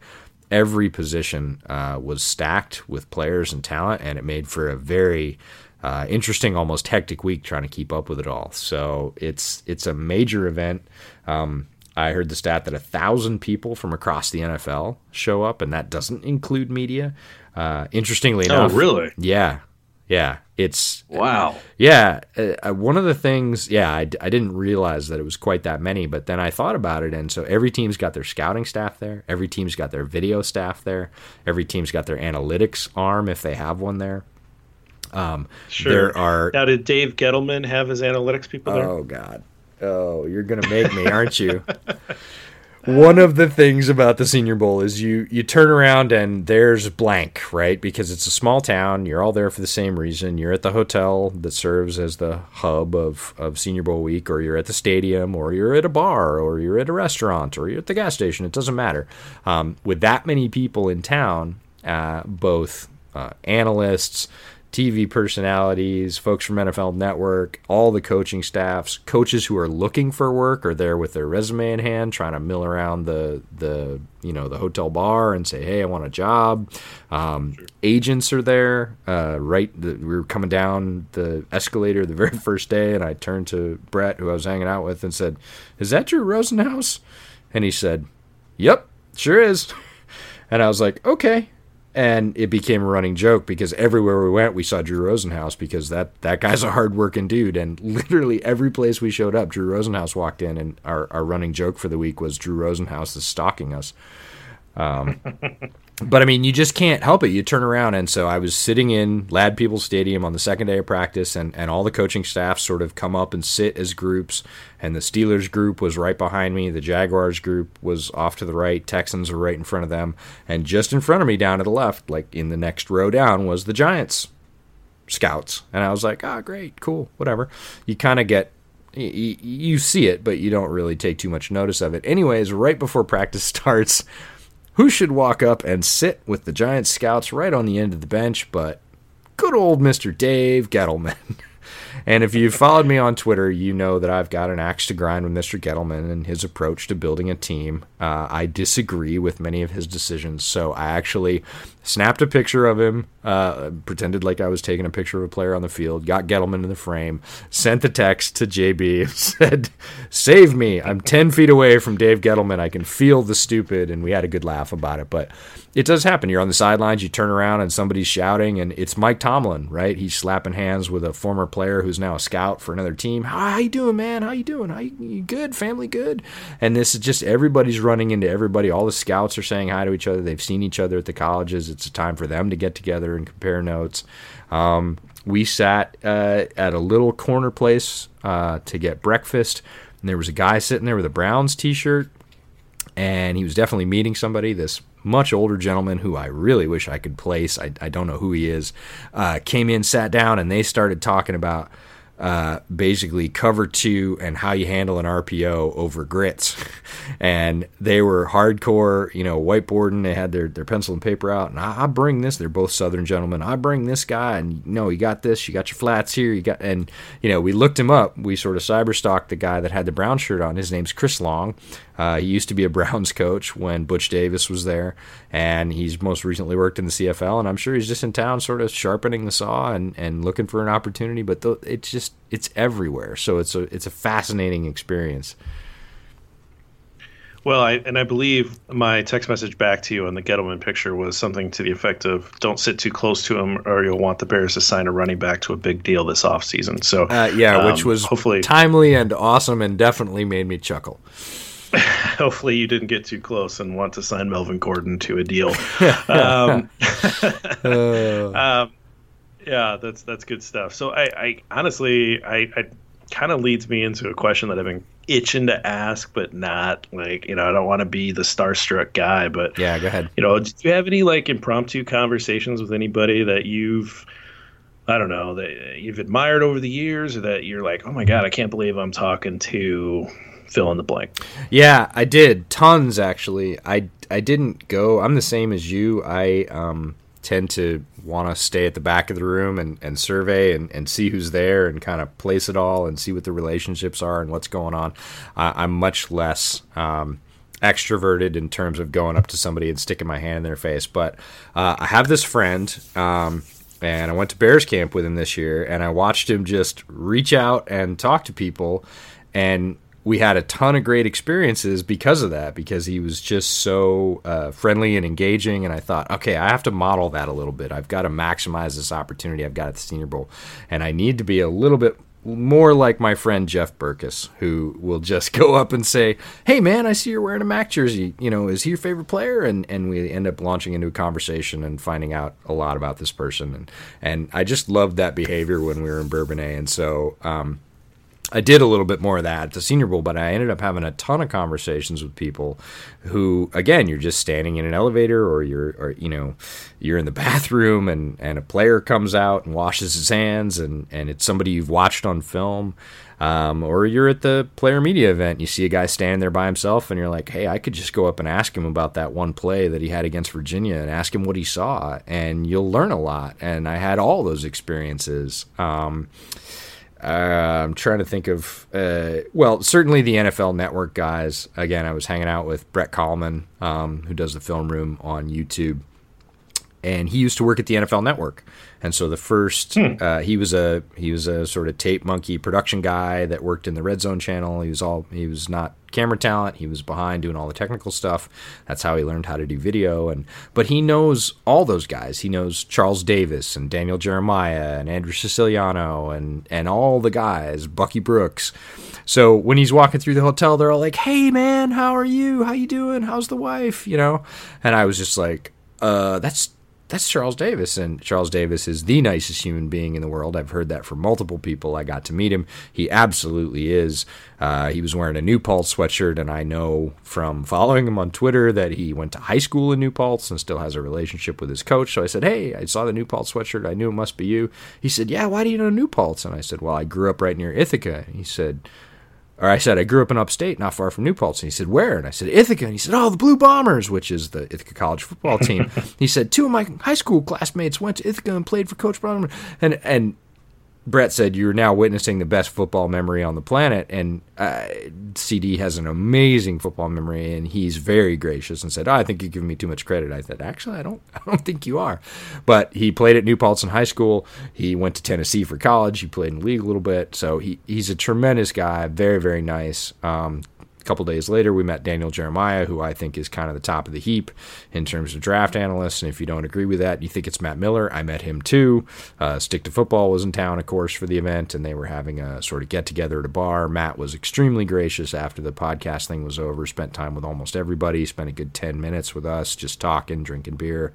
every position uh, was stacked with players and talent, and it made for a very uh, interesting, almost hectic week trying to keep up with it all. So it's it's a major event. Um, I heard the stat that a thousand people from across the NFL show up, and that doesn't include media. Uh, interestingly oh, enough, oh really? Yeah, yeah. It's wow. Yeah, uh, uh, one of the things. Yeah, I, I didn't realize that it was quite that many, but then I thought about it, and so every team's got their scouting staff there. Every team's got their video staff there. Every team's got their analytics arm if they have one there. Um, sure. There are now. Did Dave Gettleman have his analytics people there? Oh God. Oh, you're gonna make me, aren't you? (laughs) One of the things about the Senior Bowl is you you turn around and there's blank, right? Because it's a small town. You're all there for the same reason. You're at the hotel that serves as the hub of, of Senior Bowl week, or you're at the stadium, or you're at a bar, or you're at a restaurant, or you're at the gas station. It doesn't matter. Um, with that many people in town, uh, both uh, analysts, TV personalities, folks from NFL Network, all the coaching staffs, coaches who are looking for work are there with their resume in hand, trying to mill around the the you know the hotel bar and say, "Hey, I want a job." Um, sure. Agents are there. Uh, right, the, we were coming down the escalator the (laughs) very first day, and I turned to Brett, who I was hanging out with, and said, "Is that Drew Rosenhaus?" And he said, "Yep, sure is." (laughs) And I was like, "Okay." And it became a running joke because everywhere we went we saw Drew Rosenhaus because that that guy's a hardworking dude. And (laughs) literally every place we showed up Drew Rosenhaus walked in and our, our running joke for the week was Drew Rosenhaus is stalking us. Um, (laughs) but I mean, you just can't help it. You turn around, and so I was sitting in Ladd Peebles Stadium on the second day of practice, and, and all the coaching staff sort of come up and sit as groups. And the Steelers group was right behind me. The Jaguars group was off to the right. Texans were right in front of them, and just in front of me, down to the left, like in the next row down, was the Giants scouts. And I was like, "Ah, oh, great, cool, whatever." You kind of get you see it, but you don't really take too much notice of it. Anyways, right before practice (laughs) starts, who should walk up and sit with the Giant scouts right on the end of the bench but good old Mr. Dave Gettleman. (laughs) And if you've followed me on Twitter, you know that I've got an axe to grind with Mr. Gettleman and his approach to building a team. Uh, I disagree with many of his decisions, so I actually snapped a picture of him, uh, pretended like I was taking a picture of a player on the field, got Gettleman in the frame, sent the text to JB, (laughs) said, "Save me! I'm ten feet away from Dave Gettleman. I can feel the stupid," and we had a good laugh about it. But it does happen. You're on the sidelines, you turn around, and somebody's shouting, and it's Mike Tomlin, right? He's slapping hands with a former player who's now a scout for another team. How, how you doing, man? How you doing? How you, you good? Family good? And this is just everybody's running into everybody. All the scouts are saying hi to each other. They've seen each other at the colleges. It's a time for them to get together and compare notes. Um, we sat uh, at a little corner place uh, to get breakfast, and there was a guy sitting there with a Browns T-shirt, and he was definitely meeting somebody. This much older gentleman who I really wish I could place. I, I don't know who he is. Uh, came in, sat down, and they started talking about uh, basically cover two and how you handle an RPO over grits. (laughs) and they were hardcore, you know, whiteboarding. They had their, their pencil and paper out. And I, I bring this. They're both Southern gentlemen. I bring this guy. And, you know, you got this. You got your flats here. You got, and, you know, we looked him up. We sort of cyber stalked the guy that had the brown shirt on. His name's Chris Long. Uh, he used to be a Browns coach when Butch Davis was there, and he's most recently worked in the CFL. And I'm sure he's just in town, sort of sharpening the saw and, and looking for an opportunity. But th- it's just it's everywhere, so it's a it's a fascinating experience. Well, I, and I believe my text message back to you on the Gettleman picture was something to the effect of "Don't sit too close to him, or you'll want the Bears to sign a running back to a big deal this offseason. So, uh, yeah, um, which was hopefully timely and awesome, and definitely made me chuckle. (laughs) hopefully, you didn't get too close and want to sign Melvin Gordon to a deal. (laughs) um, (laughs) uh. um, yeah, that's that's good stuff. So, I, I honestly, I, I kind of leads me into a question that I've been itching to ask, but not like you know I don't want to be the starstruck guy. But yeah, go ahead. You know, do you have any like impromptu conversations with anybody that you've I don't know that you've admired over the years, or that you're like, oh my god, I can't believe I'm talking to fill in the blank. Yeah, I did tons actually. I I didn't go. I'm the same as you. I um tend to want to stay at the back of the room and, and survey and, and see who's there and kind of place it all and see what the relationships are and what's going on. I'm much less um, extroverted in terms of going up to somebody and sticking my hand in their face. But uh, I have this friend. Um, and I went to Bears camp with him this year, and I watched him just reach out and talk to people. And we had a ton of great experiences because of that because he was just so uh, friendly and engaging. And i thought okay i have to model that a little bit. I've got to maximize this opportunity i've got at the senior bowl. And i need to be a little bit more like my friend jeff Berckes, who will just (laughs) go up and say hey man i see you're wearing a mac jersey. You know is he your favorite player? And, and we end up launching into a conversation and finding out a lot about this person. And, and i just loved that behavior when we were in bourbonnais. And so um, I did a little bit more of that at the Senior Bowl, but I ended up having a ton of conversations with people who, again, you're just standing in an elevator or you're, or, you know, you're in the (laughs) bathroom and, and a player comes out and washes his hands and, and it's somebody you've watched on film. Um, or you're at the player media event, and you see a guy standing there by himself, and you're like, hey, I could just go up and ask him about that one play that he had against Virginia and ask him what he saw, and you'll learn a lot. And I had all those experiences. Um, I'm trying to think of, uh, well, certainly the NFL Network guys. Again, I was hanging out with Brett Kollmann, um, who does the film room on YouTube, and he used to work at the NFL Network. And so the first, hmm. uh, he was a he was a sort of tape monkey production guy that worked in the Red Zone channel. He was all he was not camera talent. He was behind doing all the technical stuff. That's how he learned how to do video. And but he knows all those guys. He knows Charles Davis and Daniel Jeremiah and Andrew Siciliano and and all the guys, Bucky Brooks. So when he's walking through the hotel, they're all like, "Hey man, how are you? How you doing? How's the wife?" You know. And I was just like, "Uh, that's." That's Charles Davis. And Charles Davis is the nicest human being in the world. I've heard that from multiple people. I got to meet him. He absolutely is. Uh, he was wearing a New Paltz sweatshirt, and I know from following him on Twitter that he went to high school in New Paltz and still has a relationship with his coach. So I said, Hey, I saw the New Paltz sweatshirt. I knew it must be you. He said, Yeah, why do you know New Paltz? And I said, Well, I grew up right near Ithaca. he said, or I said, I grew up in upstate, not far from New Paltz. And he said, Where? And I said, Ithaca. And he said, Oh, the Blue Bombers, which is the Ithaca College football team. (laughs) he said, Two of my high school classmates went to Ithaca and played for Coach Brown. And, and Brett said, You're now witnessing the best football memory on the planet. And uh, CD has an amazing football memory, and he's very gracious and said, oh, I think you're giving me too much credit. I said, Actually, I don't, (laughs) I don't think you are. But he played at New Paltz in high school. He went to Tennessee for college. He played in the league a little bit. So he, he's a tremendous guy, very, very nice. Um, A couple days later, we met Daniel Jeremiah, who I think is kind of the top of the heap in terms of draft analysts. And if you don't agree with that, you think it's Matt Miller. I met him too. Uh, Stick to Football was in town, of course, for the event, and they were having a sort of get together at a bar. Matt was extremely gracious after the podcast thing was over, spent time with almost everybody, spent a good 10 minutes with us, just talking, drinking beer.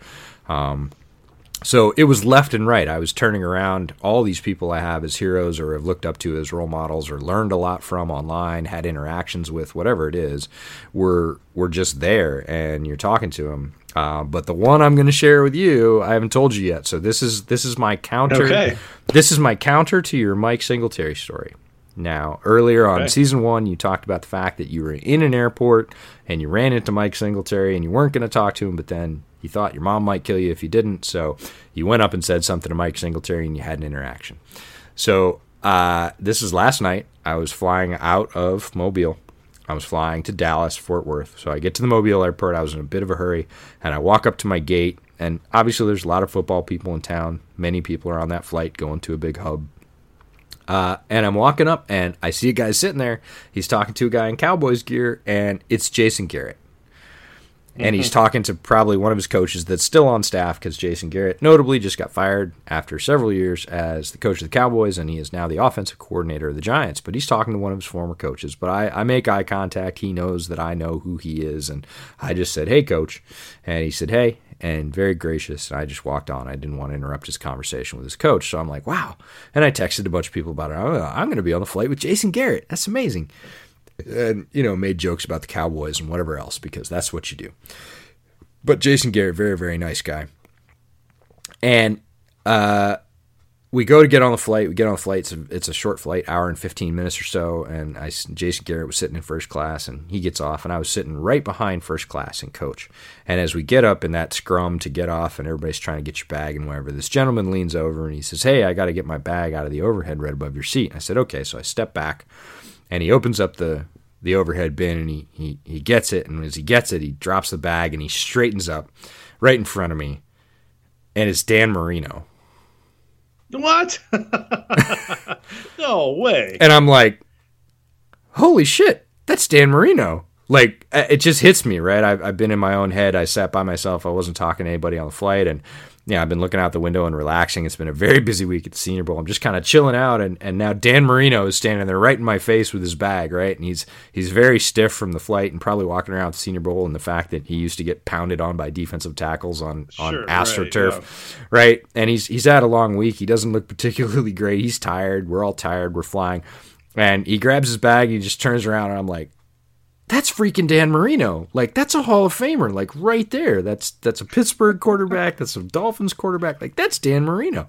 Um, so it was left and right. I was turning around all these people I have as heroes or have looked up to as role models or learned a lot from online, had interactions with, whatever it is, were were just there, and you're talking to them. Uh, but the one I'm going to share with you, I haven't told you yet. So this is this is my counter. Okay. This is my counter to your Mike Singletary story. Now, earlier on Okay. season one, you talked about the fact that you were in an airport and you ran into Mike Singletary and you weren't going to talk to him, but then you thought your mom might kill you if you didn't. So you went up and said something to Mike Singletary and you had an interaction. So uh, this is last night. I was flying out of Mobile. I was flying to Dallas, Fort Worth. So I get to the Mobile airport. I was in a bit of a hurry and I walk up to my gate. And obviously, there's a lot of football people in town. Many people are on that flight going to a big hub uh, and I'm walking up and I see a guy sitting there. He's talking to a guy in Cowboys gear, and it's Jason Garrett. And he's mm-hmm. talking to probably one of his coaches that's still on staff because Jason Garrett, notably, just got fired after several years as the coach of the Cowboys, and he is now the offensive coordinator of the Giants. But he's talking to one of his former coaches. But I, I make eye contact. He knows that I know who he is. And I just said, Hey, coach. And he said, Hey, and very gracious. And I just walked on. I didn't want to interrupt his conversation with his coach. So I'm like, wow. And I texted a bunch of people about it. "Oh, I'm going to be on the flight with Jason Garrett. That's amazing. And, you know, made jokes about the Cowboys and whatever else because that's what you do. But Jason Garrett, very, very nice guy. And uh, we go to get on the flight. We get on the flight. It's a, it's a short flight, hour and 15 minutes or so. And I, Jason Garrett was sitting in first class and he gets off. And I was sitting right behind first class and coach. And as we get up in that scrum to get off and everybody's trying to get your bag and whatever, this gentleman leans over and he says, Hey, I got to get my bag out of the overhead right above your seat. I said, Okay. So I step back and he opens up the the overhead bin and he, he he gets it. And as he gets it he drops the bag and he straightens up right in front of me. And it's Dan Marino. What? (laughs) no way. and I'm like holy shit that's Dan Marino. Like it just hits me right? I've, I've been in my own head. I sat by myself. I wasn't talking to anybody on the flight. And yeah I've been looking out the window and relaxing. It's been a very busy week at the Senior Bowl. I'm just kind of chilling out and, and now Dan Marino is standing there right in my face with his bag right? And he's he's very stiff from the flight and probably walking around the Senior Bowl and the fact that he used to get pounded on by defensive tackles on on Sure, AstroTurf right, right? And he's he's had a long week. He doesn't look particularly (laughs) great. He's tired. We're all tired. We're flying. And he grabs his bag. He just turns around and I'm like that's freaking Dan Marino. Like that's a Hall of Famer, like right there. That's that's a Pittsburgh quarterback, that's a Dolphins quarterback. Like that's Dan Marino.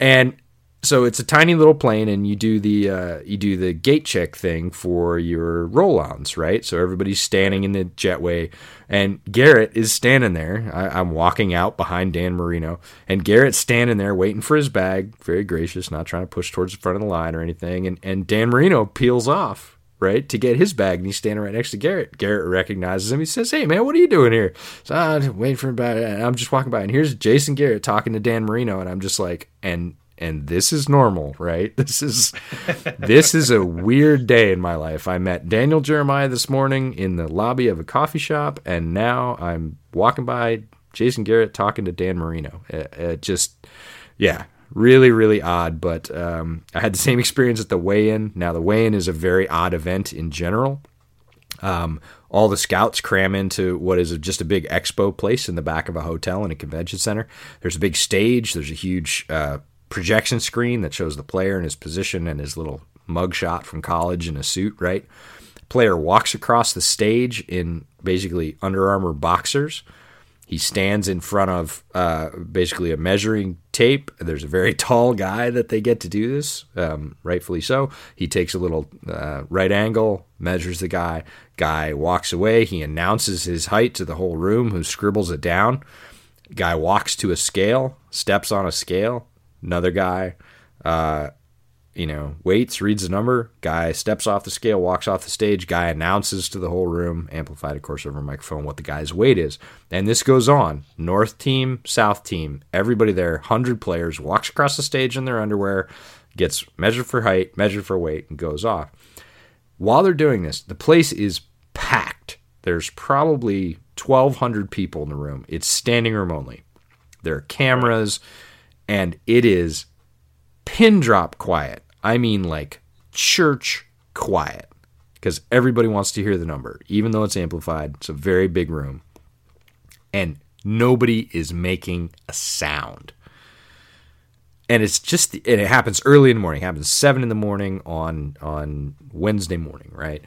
And so it's a tiny little plane and you do the uh, you do the gate check thing for your roll-ons, right? So everybody's standing in the jetway and Garrett is standing there. I, I'm walking out behind Dan Marino and Garrett's standing there waiting for his bag, very gracious, not trying to push towards the front of the line or anything. And and Dan Marino peels off right, to get his bag, and he's standing right next to Garrett. Garrett recognizes him. He says, "Hey, man, what are you doing here?" So I'm waiting for him by, and I'm just walking by, and here's Jason Garrett talking to Dan Marino, and I'm just like, and and this is normal, right? (laughs) This is this is a weird day in my life. I met Daniel Jeremiah this morning in the lobby of a coffee shop, and now I'm walking by Jason Garrett talking to Dan Marino. It, it just, yeah, really really odd but um, i had the same (laughs) experience at the weigh-in. Now the weigh-in is a very odd event in general. Um, all the scouts cram into what is just a big expo place in the back of a hotel in a convention center. There's a big stage. There's a huge uh, projection screen that shows the player and his position and his little mugshot from college in a suit right? Player walks across the stage in basically Under Armour boxers he stands in front of uh, basically a measuring tape. There's a very (laughs) tall guy that they get to do this, um, rightfully so. He takes a little uh, right angle, measures the guy. Guy walks away. He announces his height to the whole room, who scribbles it down. Guy walks to a scale, steps on a scale. Another guy, uh, you know, waits, reads the number. Guy steps off the scale, walks off the stage. Guy announces to the whole room, amplified, of course, over a microphone, what the guy's weight is. And this goes on. North team, South team, everybody there, 100 players, walks across the stage in their underwear, gets measured for height, measured for weight, and goes off. while they're doing this, the place is packed. There's probably 1,200 people in the room. It's standing room only. There are cameras, and it is pin drop quiet. I mean, like church quiet, because everybody wants to hear the number, even though it's amplified. It's a very big room, and nobody is making a sound. And it's just, and it happens early in the morning. It happens seven in the morning on on Wednesday morning, right?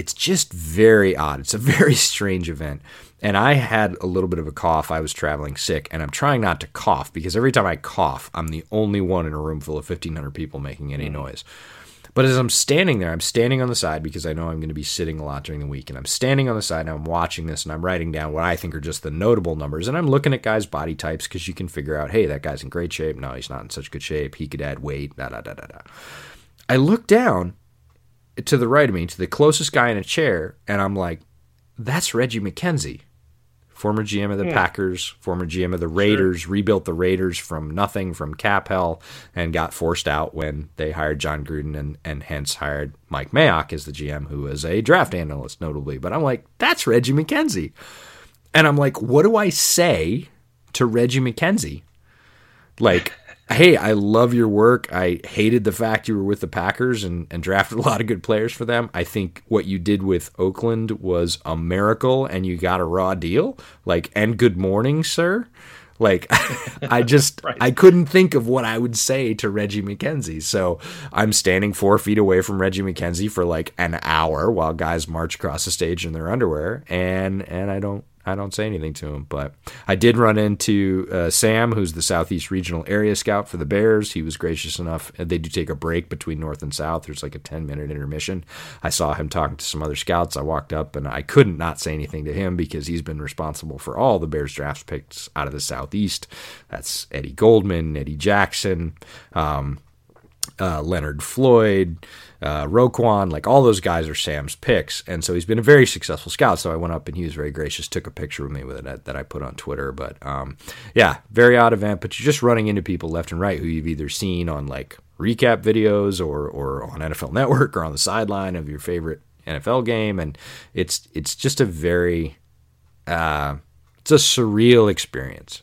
It's just very odd. It's a (laughs) very strange event. And I had a little bit of a cough. I was traveling sick, and I'm trying not to cough because every time I cough, I'm the only one in a room full of 1,500 people making any mm. noise. But as I'm standing there, I'm standing on the side because I know I'm going to be sitting a lot during the week. And I'm standing on the side and I'm watching this and I'm writing down what I think are just the notable numbers. And I'm looking at guys' body types because you can figure out, hey, that guy's in great shape. No, he's not in such good shape. He could add weight. Da da da da da. I look down to the right of me, to the closest guy in a chair, and I'm like, that's Reggie McKenzie former GM of the yeah. Packers, former GM of the Raiders, sure. rebuilt the Raiders from nothing, from cap hell, and got forced out when they hired Jon Gruden and, and hence hired Mike Mayock as the GM, who was a draft analyst, notably. But I'm like, that's Reggie McKenzie. And I'm like, what do I say to Reggie McKenzie? Like, hey, I love your work. I hated the fact you were with the Packers and, and drafted a lot of good players for them. I think what you did with Oakland was a miracle and you got a raw deal. Like, and good morning, sir. Like, (laughs) I just, (laughs) right. I couldn't think of what I would say to Reggie McKenzie. So I'm standing four feet away from Reggie McKenzie for like an hour while guys march across the stage in their underwear. And, and I don't, I don't say anything to him. But I did run into uh, Sam, who's the Southeast Regional Area Scout for the Bears. He was gracious enough. They do take a break between North and South. There's like a 10 minute intermission. I saw him talking to some other scouts. I walked up and I couldn't not say anything to him because he's been responsible for all the Bears draft picks out of the Southeast. That's Eddie Goldman, Eddie Jackson, um, uh, Leonard Floyd uh, Roquan, like all those guys are Sam's picks, and so he's been a very successful scout. So I went up and he was very gracious, took a picture with me with it that I put on Twitter. But um, yeah, very odd event. But you're just running into people left and right who you've either seen on like recap videos or or on NFL (laughs) Network or on the sideline of your favorite NFL game, and it's it's just a very uh, it's a surreal experience.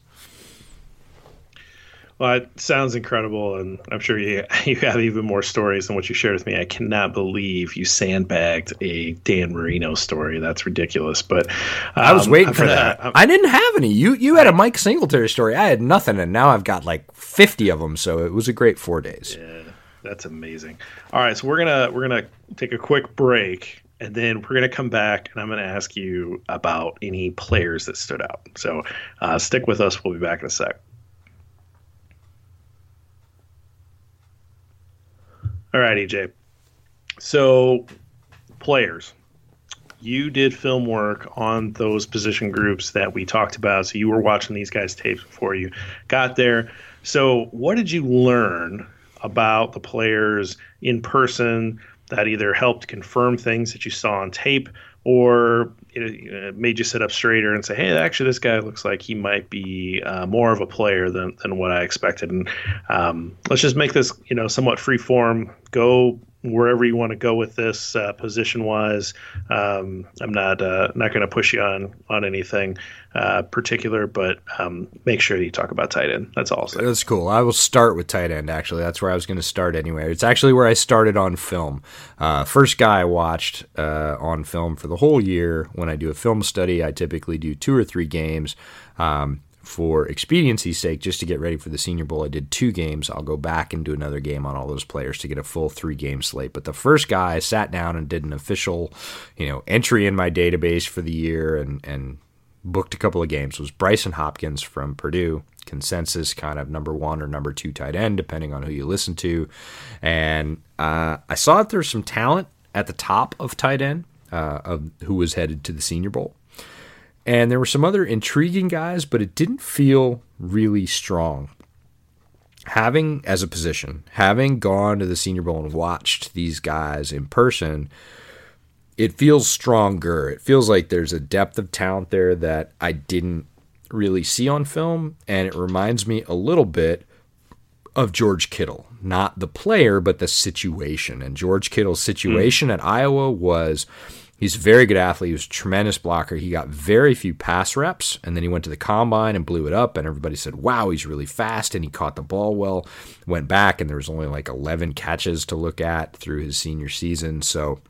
Well, it sounds incredible, and I'm sure you (laughs) you have even more stories than what you shared with me. I cannot believe you sandbagged a Dan Marino story. That's ridiculous. But um, I was um, waiting for that. that. I didn't have any. You you had a Mike Singletary story. I had nothing, and now I've got like 50 of them. So it was a great four days. Yeah, that's amazing. All right, so we're gonna we're gonna take a quick break and then we're going to come back and I'm going to ask you about any players that stood out. So uh, stick with us. We'll be back in a sec. All right, EJ. So, players, you did film work on those position groups that we talked about. So, you were watching these guys' tapes before you got there. So, what did you learn about the players in person that either helped confirm things that you saw on tape or it made you sit up straighter and say, "Hey, actually, this guy looks like he might be uh, more of a player than, than what I expected." And um, let's just make this, you know, somewhat free form. Go wherever you want to go with this uh, position wise. Um, I'm not uh, not going to push you on on anything uh, particular, but um, make sure that you talk about tight end. That's all. That's cool. I will start with tight end. Actually, that's where I was going to start anyway. It's actually where I started on film. Uh, first guy I watched uh, on film for the whole year. When I do a film study, I typically do two or three games. Um, for expediency's sake, just to get ready for the Senior Bowl, I did two games. I'll go back and do another game on all those players to get a full three game slate. But the first guy, I sat down and did an official, you know, entry in my database for the year and and booked a couple of games. was Brycen Hopkins from Purdue, consensus kind of number one or number two tight end, depending on who you listen to. And uh, I saw that there's some talent at the top of tight end uh, of who was headed to the Senior Bowl. And there were some other intriguing guys, but it didn't feel really strong. Having, as a position, having gone to the Senior Bowl and watched these guys in person, it feels stronger. It feels like there's a depth of talent there that I didn't really see on film. And it reminds me a little bit of George Kittle, not the player, but the situation. And George Kittle's situation mm. at Iowa was he's a very good athlete. He was a tremendous blocker. He got very few pass reps, and then he went to the combine and blew it up. And everybody said, wow, he's really fast, and he caught the ball well. Went back, and there was only like 11 catches to look at through his senior season. So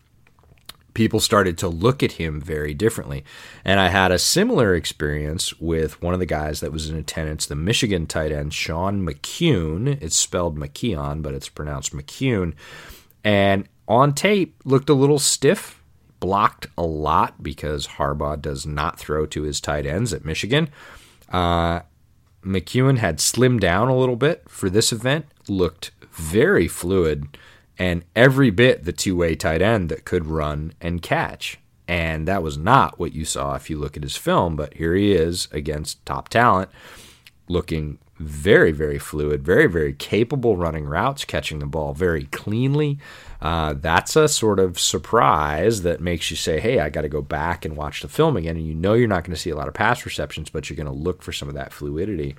people started to look at him very differently. And I had a similar experience with one of the guys that was in attendance, the Michigan tight end, Sean McKeon. It's spelled McKeon, but it's pronounced McKeon. And on tape, looked a little stiff, blocked a lot because Harbaugh does not throw to his tight ends at Michigan. Uh, McKeon had slimmed down a little bit for this event, looked very fluid and every bit the two way tight end that could run and catch. And that was not what you saw if you look at his film, but here he is against top talent, looking very, very fluid, very, very capable running routes, catching the ball very cleanly. Uh, that's a sort of surprise that makes you say, hey, I got to go back and watch the film again. And you know you're not going to see a lot of pass receptions, but you're going to look for some of that fluidity.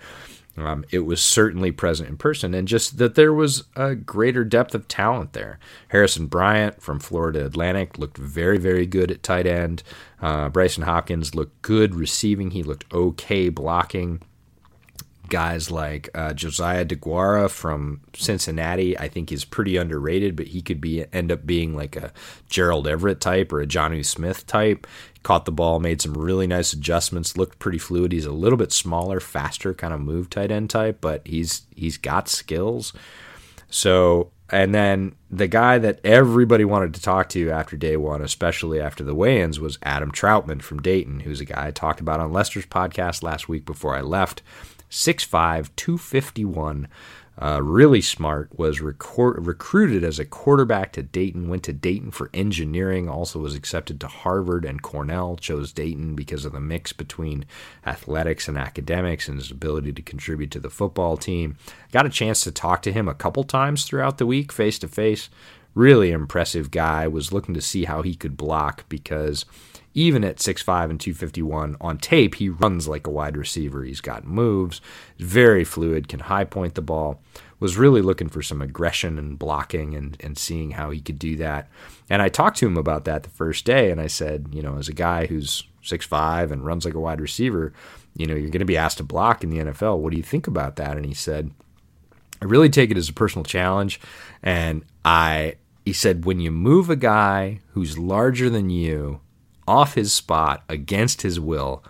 Um, it was certainly present in person, and just that there was a greater depth of talent there. Harrison Bryant from Florida Atlantic looked very, very good at tight end. Uh, Brycen Hopkins looked good receiving. He looked okay blocking guys like uh, Josiah DeGuara from Cincinnati, I think is pretty underrated, but he could be end up being like a Gerald Everett type or a Jonnu Smith type. Caught the ball, made some really nice adjustments, looked pretty fluid. He's a little bit smaller, faster kind of move tight end type, but he's he's got skills. So and then the guy that everybody wanted to talk to after day one, especially after the weigh ins, was Adam Trautman from Dayton, who's a guy I talked about on Lester's podcast last week before I left. 6'5, 251. Uh, really smart, was record, recruited as a quarterback to Dayton, went to Dayton for engineering, also was accepted to Harvard and Cornell, chose Dayton because of the mix between athletics and academics and his ability to contribute to the football team. Got a chance to talk to him a couple times throughout the week, face to face. Really impressive guy, was looking to see how he could block because even at 6'5 and 251 on tape, he runs like a wide receiver. He's got moves, very fluid, can high point the ball. Was really looking for some aggression and blocking and, and seeing how he could do that. And I talked to him about that the first day, and I said, you know, as a guy who's 6'5 and runs like a wide receiver, you know, you're going to be asked to block in the NFL. What do you think about that? And he said, I really take it as a personal challenge. And I, he said, when you move a guy who's larger than you off his spot against his will,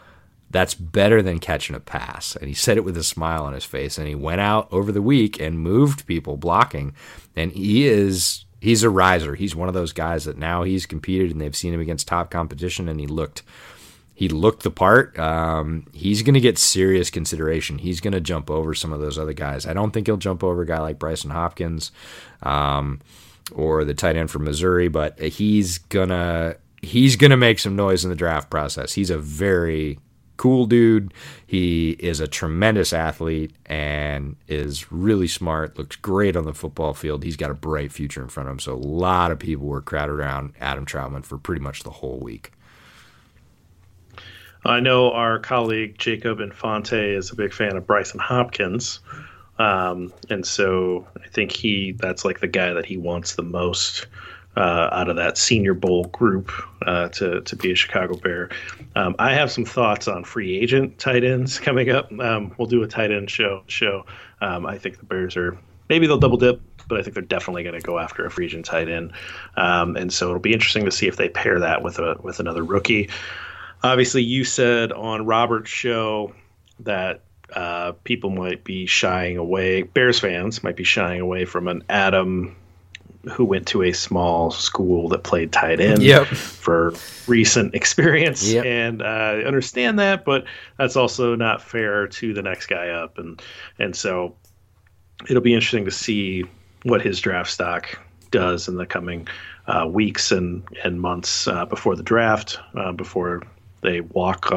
that's better than catching a pass. And he said it with a smile on his face. And he went out over the week and moved people blocking. And he is he's a riser. He's one of those guys that now he's competed and they've seen him against top competition and he looked he looked the part. Um, he's going to get serious consideration. He's going to jump over some of those other guys. I don't think he'll jump over a guy like Brycen Hopkins um, or the tight end from Missouri, but he's gonna he's going to make some noise in the draft process. He's a very cool dude. He is a tremendous athlete and is really smart, looks great on the football field. He's got a bright future in front of him. So a lot of people were crowded around Adam Trautman for pretty much the whole week. I know our colleague Jacob Infante is a big fan of Brycen Hopkins. Um, and so I think he that's like the guy that he wants the most uh, out of that Senior Bowl group uh, to to be a Chicago Bear. Um, I have some thoughts on free agent tight ends coming up. Um, we'll do a tight end show. Show. Um, I think the Bears are maybe they'll double dip, but I think they're definitely going to go after a free agent tight end. Um, and so it'll be interesting to see if they pair that with a with another rookie. Obviously, you said on Robert's show that uh, people might be shying away. Bears fans might be shying away from an Adam who went to a small school that played tight end yep. for recent experience yep. and uh, understand that but that's also not fair to the next guy up and and so it'll be interesting to see what his draft stock does in the coming uh, weeks and and months uh, before the draft uh, before they walk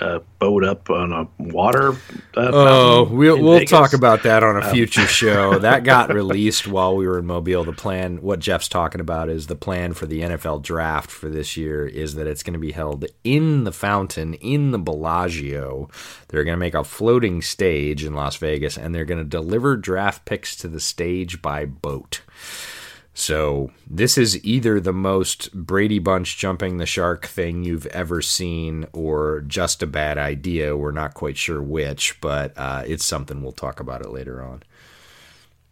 uh, a boat up on a water. Uh, oh, we'll we'll Vegas. talk about that on a um, future um. (laughs) show. That got released while we were in Mobile. The plan, what Jeff's talking about, is the plan for the NFL draft for this year is that it's going to be held in the fountain in the Bellagio. They're going to make a floating stage in Las Vegas, and they're going to deliver draft picks to the stage by boat. So this is either the most Brady Bunch jumping the shark thing you've ever seen, or just a bad idea. We're not quite sure which, but uh, it's something we'll talk about it later on.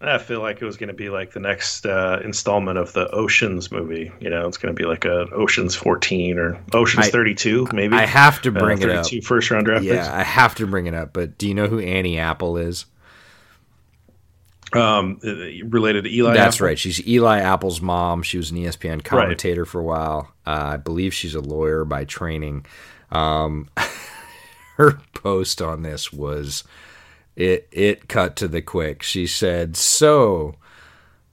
I feel like it was going to be like the next uh, installment of the Oceans movie. You know, it's going to be like a Oceans 14 or Oceans I, 32, maybe. I have to bring uh, it up. First round draft yeah, picks. I have to bring it up. But do you know who Annie Apple is? Um, related to Eli. That's Apple. right. She's Eli Apple's mom. She was an ESPN commentator right. for a while. Uh, I believe she's a lawyer by training. Um, (laughs) her post on this was it. It cut to the quick. She said, "So."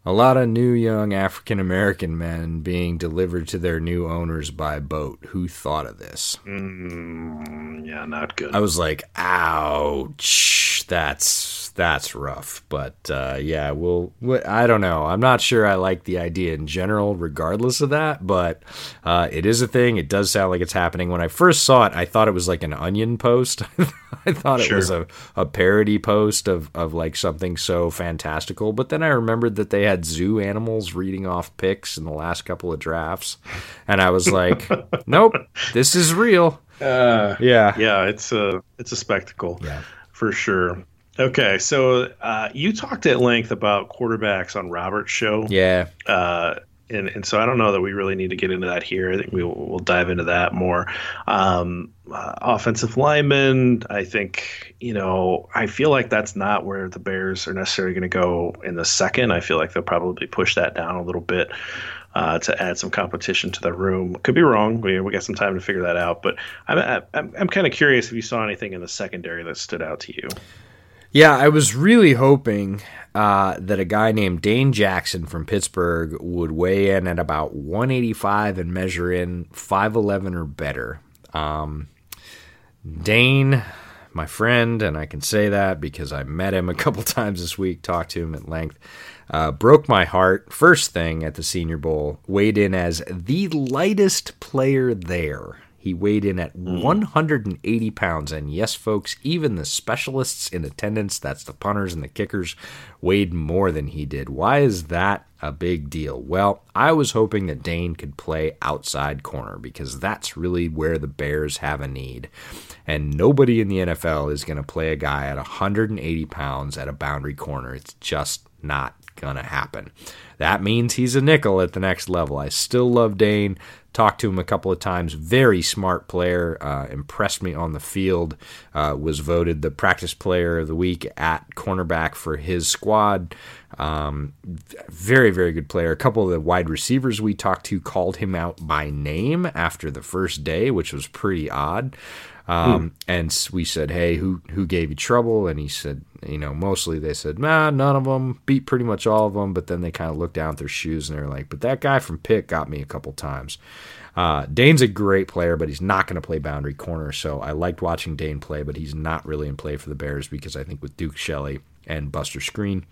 A lot of new young African American men being delivered to their new owners by boat. Who thought of this? Mm, yeah, not good. I was like, ouch. That's that's rough. But uh, yeah, we'll. I don't know. I'm not sure I like the idea in general, regardless of that. But uh, it is a thing. It does sound like it's happening. When I first saw it, I thought it was like an Onion post. (laughs) I thought it was a, a parody post of of like something so fantastical. But then I remembered that they had zoo animals reading off picks in the last couple of drafts, and I was like, (laughs) nope, this is real. Uh, yeah, yeah, it's a it's a spectacle. Yeah. For sure. Okay, so uh, you talked at length about quarterbacks on Robert's show. Yeah. Uh, and, and so I don't know that we really need to get into that here. I think we will, we'll dive into that more. Um, uh, offensive linemen, I think, you know, I feel like that's not where the Bears are necessarily going to go in the second. I feel like they'll probably push that down a little bit. Uh, to add some competition to the room. Could be wrong. We, we got some time to figure that out. But I'm, I'm, I'm kind of curious if you saw anything in the secondary that stood out to you. Yeah, I was really hoping uh, that a guy named Dane Jackson from Pittsburgh would weigh in at about 185 and measure in 5'11 or better. Um, Dane, my friend, and I can say that because I met him a (laughs) couple times this week, talked to him at length, uh, broke my heart. First thing at the Senior Bowl, weighed in as the lightest player there. He weighed in at mm. 180 pounds. And yes, folks, even the specialists in attendance, that's the punters and the kickers, weighed more than he did. Why is that a big deal? Well, I was hoping that Dane could play outside corner because that's really where the Bears have a need. And nobody in the NFL is going to play a guy at 180 pounds at a boundary corner. It's just not going to happen. That means he's a nickel at the next level. I still love Dane. Talked to him a couple of times. Very smart player. Uh, impressed me on the field. Uh, was voted the practice player of the week at cornerback for his squad. Um, very, very good player. A couple of the wide receivers we talked to called him out by name after the first day, which was pretty odd. Um, hmm. And we said, "Hey, who who gave you trouble?" And he said, "You know, mostly they said, nah, none of them. Beat pretty much all of them." But then they kind of looked down at their shoes and they're like, "But that guy from Pitt got me a couple times." Uh, Dane's a great player, but he's not going to play boundary corner. So I liked watching Dane play, but he's not really in play for the Bears because I think with Duke Shelley and Buster Skrine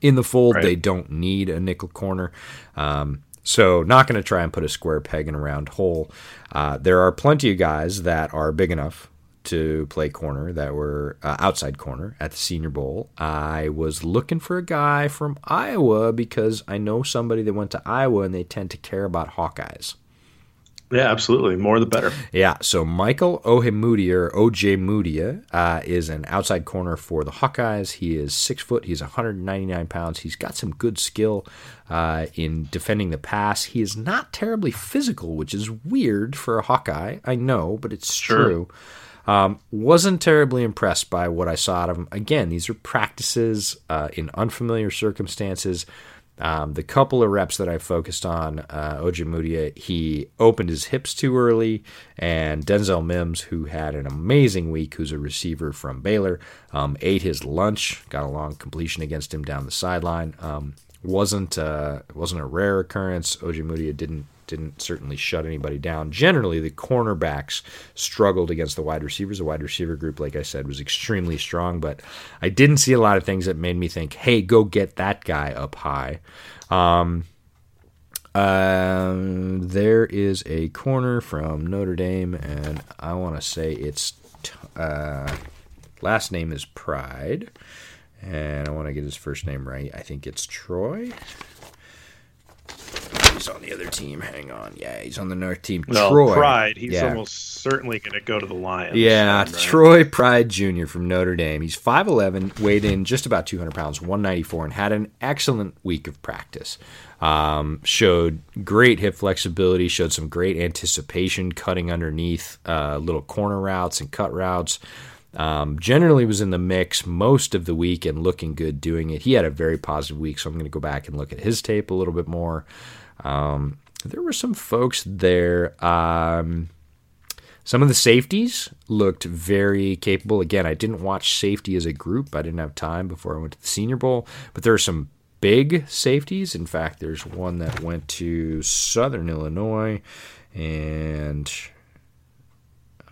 in the fold, right. they don't need a nickel corner. Um, so, not going to try and put a square peg in a round hole. Uh, there are plenty of guys that are big enough to play corner that were uh, outside corner at the Senior Bowl. I was looking for a guy from Iowa because I know somebody that went to Iowa and they tend to care about Hawkeyes. Yeah, absolutely. More the better. Yeah. So Michael Ojemudia or Ojemudia uh, is an outside corner for the Hawkeyes. He is six foot. He's 199 pounds. He's got some good skill uh, in defending the pass. He is not terribly physical, which is weird for a Hawkeye. I know, but it's sure. true. Um, wasn't terribly impressed by what I saw out of him. Again, these are practices uh, in unfamiliar circumstances. Um, the couple of reps that I focused on, uh, Ojemudia, he opened his hips too early, and Denzel Mims, who had an amazing week, who's a receiver from Baylor, um, ate his lunch, got a long completion against him down the sideline. Um, wasn't uh, wasn't a rare occurrence. Ojemudia didn't didn't certainly shut anybody down. Generally, the cornerbacks struggled against the wide receivers. The wide receiver group, like I said, was extremely strong, but I didn't see a lot of things that made me think, hey, go get that guy up high. Um, um, there is a corner from Notre Dame, and I want to say it's uh, last name is Pride, and I want to get his first name right. I think it's Troy. The other team. Hang on. Yeah, he's on the North team. Well, Troy. Pride. He's Yeah. almost certainly going to go to the Lions. Yeah, right? Troy Pride Jr. from Notre Dame. He's 5'11, weighed in just about 200 pounds, 194, and had an excellent week of practice. Um, showed great hip flexibility, showed some great anticipation, cutting underneath uh, little corner routes and cut routes. Um, generally was in the mix most of the week and looking good doing it. He had a very positive week, so I'm going to go back and look at his tape a little bit more. Um, there were some folks there. Um, some of the safeties looked very capable. Again, I didn't watch safety as a group. I didn't have time before I went to the Senior Bowl. But there are some big safeties. In fact, there's one that went to Southern Illinois, and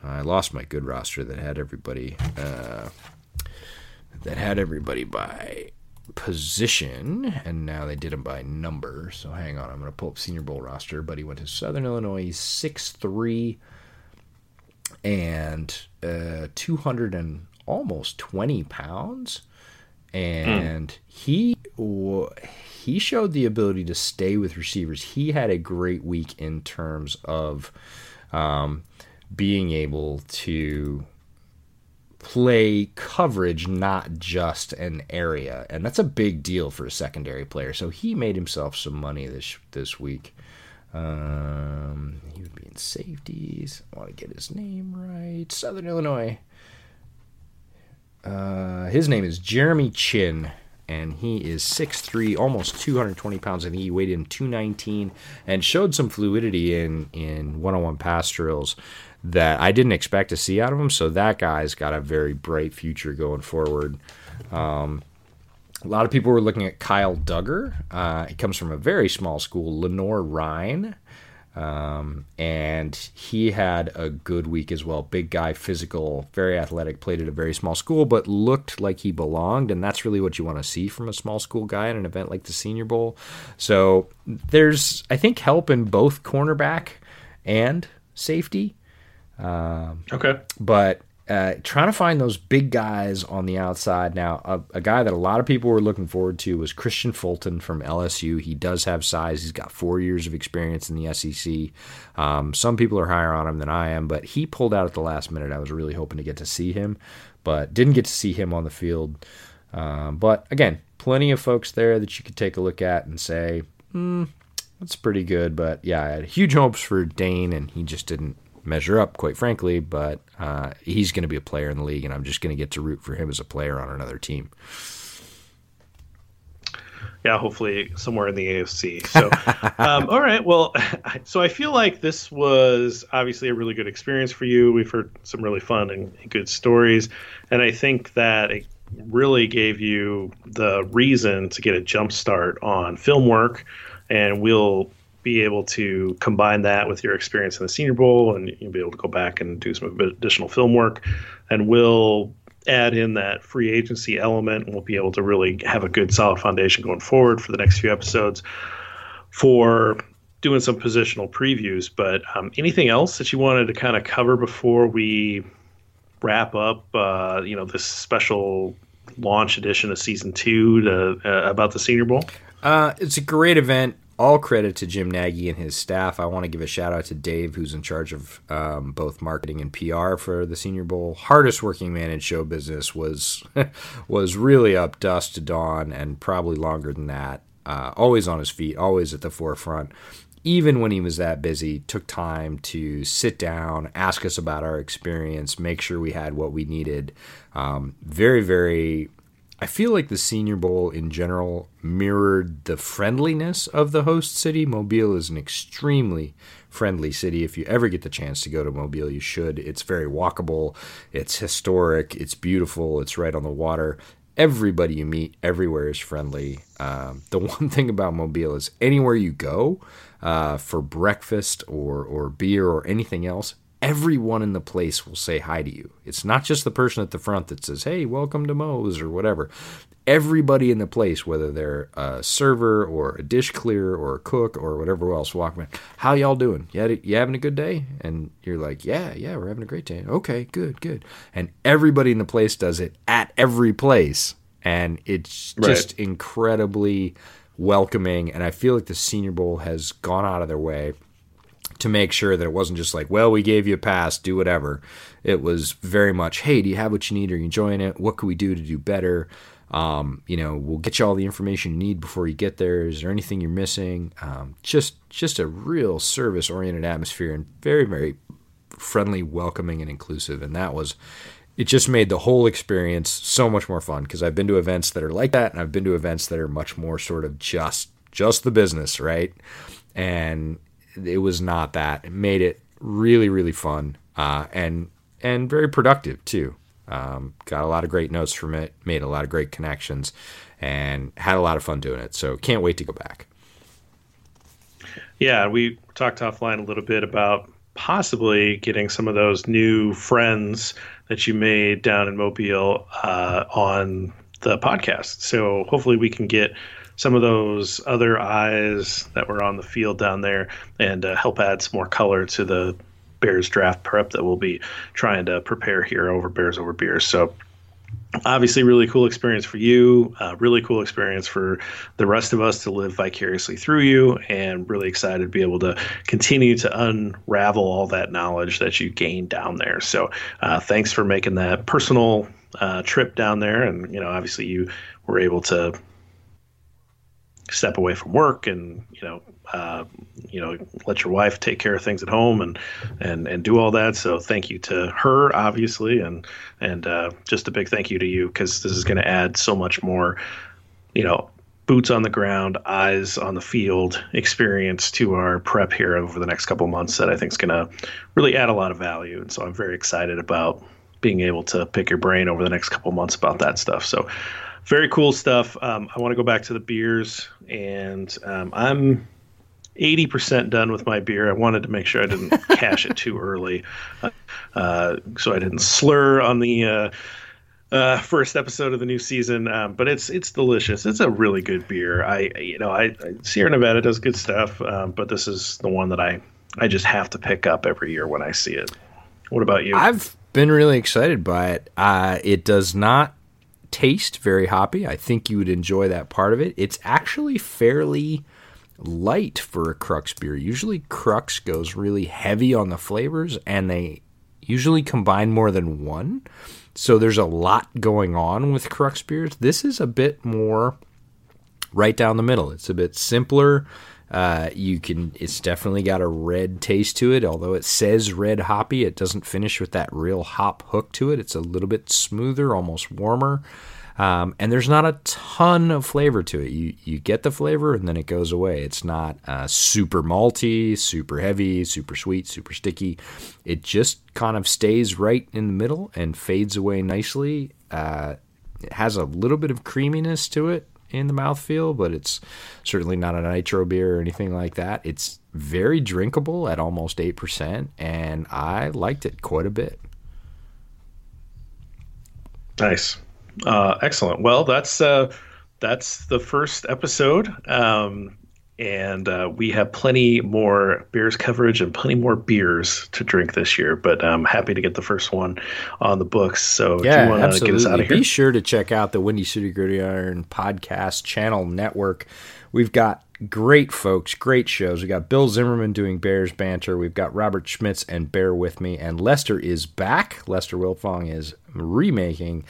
I lost my good roster that had everybody uh, that had everybody by position, and now they did them by number. So hang on, I'm going to pull up Senior Bowl roster. But he went to Southern Illinois. He's six three and uh, 200 and almost 20 pounds and he he showed the ability to stay with receivers he had a great week in terms of um, being able to play coverage not just an area and that's a big deal for a secondary player so he made himself some money this this week um, he would be in safeties. I want to get his name right. Southern Illinois. Uh, his name is Jeremy Chinn, and he is 6'3", almost 220 pounds. I think he weighed in 219 and showed some fluidity in, in one-on-one pass drills that I didn't expect to see out of him. So that guy's got a very bright future going forward. Um, a lot of people were looking at Kyle Dugger. Uh, he comes from a very small school, Lenoir-Rhyne. Um, and he had a good week as well. Big guy, physical, very athletic, played at a very small school, but looked like he belonged. And that's really what you want to see from a small school guy at an event like the Senior Bowl. So there's, I think, help in both cornerback and safety. Okay. But uh, trying to find those big guys on the outside. Now, a, a guy that a lot of people were looking forward to was Kristian Fulton from LSU. He does have size. He's got four years of experience in the SEC. Um, some people are higher on him than I am, but he pulled out at the last minute. I was really hoping to get to see him, but didn't get to see him on the field. Um, but again, plenty of folks there that you could take a look at and say, hmm, that's pretty good. But yeah, I had huge hopes for Dane, and he just didn't measure up, quite frankly. But uh, he's going to be a player in the league, and I'm just going to get to root for him as a player on another team. Yeah, hopefully somewhere in the AFC. So, (laughs) um, all right. Well, (laughs) so I feel like this was obviously a really good experience for you. We've heard some really fun and good stories, and I think that it really gave you the reason to get a jump start on film work, and we'll be able to combine that with your experience in the Senior Bowl, and you'll be able to go back and do some additional film work, and we'll add in that free agency element, and we'll be able to really have a good solid foundation going forward for the next few episodes for doing some positional previews. But um, anything else that you wanted to kind of cover before we wrap up? Uh, you know, this special launch edition of season two to, uh, about the Senior Bowl. Uh, it's a great event. All credit to Jim Nagy and his staff. I want to give a shout out to Dave, who's in charge of um, both marketing and PR for the Senior Bowl. Hardest working man in show business was (laughs) was really up dust to dawn, and probably longer than that. Uh, always on his feet, always at the forefront. Even when he was that busy, took time to sit down, ask us about our experience, make sure we had what we needed. Um, very, very I feel like the Senior Bowl in general mirrored the friendliness of the host city. Mobile is an extremely friendly city. If you ever get the chance to go to Mobile, you should. It's very walkable, it's historic, it's beautiful, it's right on the water. Everybody you meet everywhere is friendly. Um, the (laughs) one thing about Mobile is anywhere you go, uh, for breakfast or, or beer or anything else, everyone in the place will say hi to you. It's not just the person at the front that says, hey, welcome to Moe's or whatever. Everybody in the place, whether they're a server or a dish clearer or a cook or whatever else, walk in. How y'all doing? You, you having a good day? And you're like, yeah, yeah, we're having a great day. Okay, good, good. And everybody in the place does it at every place. And it's just right. incredibly welcoming. And I feel like the Senior Bowl has gone out of their way to make sure that it wasn't just like, well, we gave you a pass, do whatever. It was very much, hey, do you have what you need? Are you enjoying it? What can we do to do better? Um, you know, we'll get you all the information you need before you get there. Is there anything you're missing? Um, just, just a real service-oriented atmosphere and very, very friendly, welcoming, and inclusive. And that was, it just made the whole experience so much more fun because I've been to events that are like that, and I've been to events that are much more sort of just, just the business, right? And it was not that. It made it really, really fun uh, and and very productive too. Um, got a lot of great notes from it, made a lot of great connections, and had a lot of fun doing it. So can't wait to go back. Yeah, we talked offline a little bit about possibly getting some of those new friends that you made down in Mobile uh, on the podcast. So hopefully we can get some of those other eyes that were on the field down there and uh, help add some more color to the Bears draft prep that we'll be trying to prepare here over Bears over Beers. So obviously really cool experience for you uh, really cool experience for the rest of us to live vicariously through you and really excited to be able to continue to unravel all that knowledge that you gained down there so uh, thanks for making that personal uh, trip down there and you know obviously you were able to step away from work and you know uh, you know let your wife take care of things at home and and and do all that. So thank you to her obviously and and uh, just a big thank you to you because this is going to add so much more you know boots on the ground eyes on the field experience to our prep here over the next couple months that i think is going to really add a lot of value. And so i'm very excited about being able to pick your brain over the next couple months about that stuff. So very cool stuff. Um, I want to go back to the beers, and um, I'm 80% done with my beer. I wanted to make sure I didn't (laughs) cash it too early, uh, uh, so I didn't slur on the uh, uh, first episode of the new season. Um, but it's it's delicious. It's a really good beer. I you know I, I Sierra Nevada does good stuff, um, but this is the one that I I just have to pick up every year when I see it. What about you? I've been really excited by it. Uh, it does not taste very hoppy. I think you would enjoy that part of it. It's actually fairly light for a Crux beer. Usually, Crux goes really heavy on the flavors, and they usually combine more than one. So there's a lot going on with Crux beers. This is a bit more right down the middle. It's a bit simpler. Uh, you can. It's definitely got a red taste to it. Although it says red hoppy, it doesn't finish with that real hop hook to it. It's a little bit smoother, almost warmer. Um, and there's not a ton of flavor to it. You you get the flavor and then it goes away. It's not uh, super malty, super heavy, super sweet, super sticky. It just kind of stays right in the middle and fades away nicely. Uh, it has a little bit of creaminess to it in the mouthfeel, but it's certainly not a nitro beer or anything like that. It's very drinkable at almost 8%, and I liked it quite a bit. Nice. Uh, excellent. Well, that's uh, that's the first episode. Um, and uh, we have plenty more beers coverage and plenty more beers to drink this year. But I'm happy to get the first one on the books. So yeah, do you want to get us out of here? Be sure to check out the Windy City Gridiron podcast channel network. We've got great folks, great shows. We've got Bill Zimmerman doing Bears banter. We've got Robert Schmitz and Bear with Me, and Lester is back. Lester Wiltfong is remaking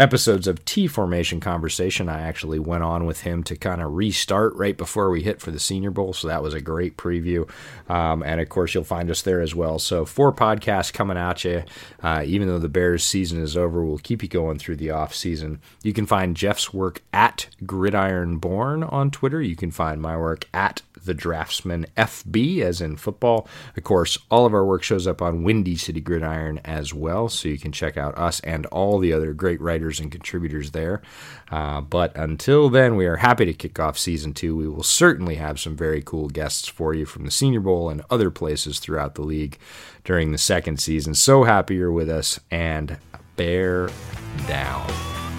episodes of T Formation Conversation. I actually went on with him to kind of restart right before we hit for the Senior Bowl, so that was a great preview. Um, and of course, you'll find us there as well. So, four podcasts coming at you. Uh, even though the Bears season is over, we'll keep you going through the off season. You can find Jeff's work at Gridiron Born on Twitter. You can find my work at the Draftsman FB, as in football. Of course, all of our work shows up on Windy City Gridiron as well, so you can check out us and all the other great writers and contributors there. Uh, but until then, we are happy to kick off season two. We will certainly have some very cool guests for you from the Senior Bowl and other places throughout the league during the second season. So happy you're with us and bear down.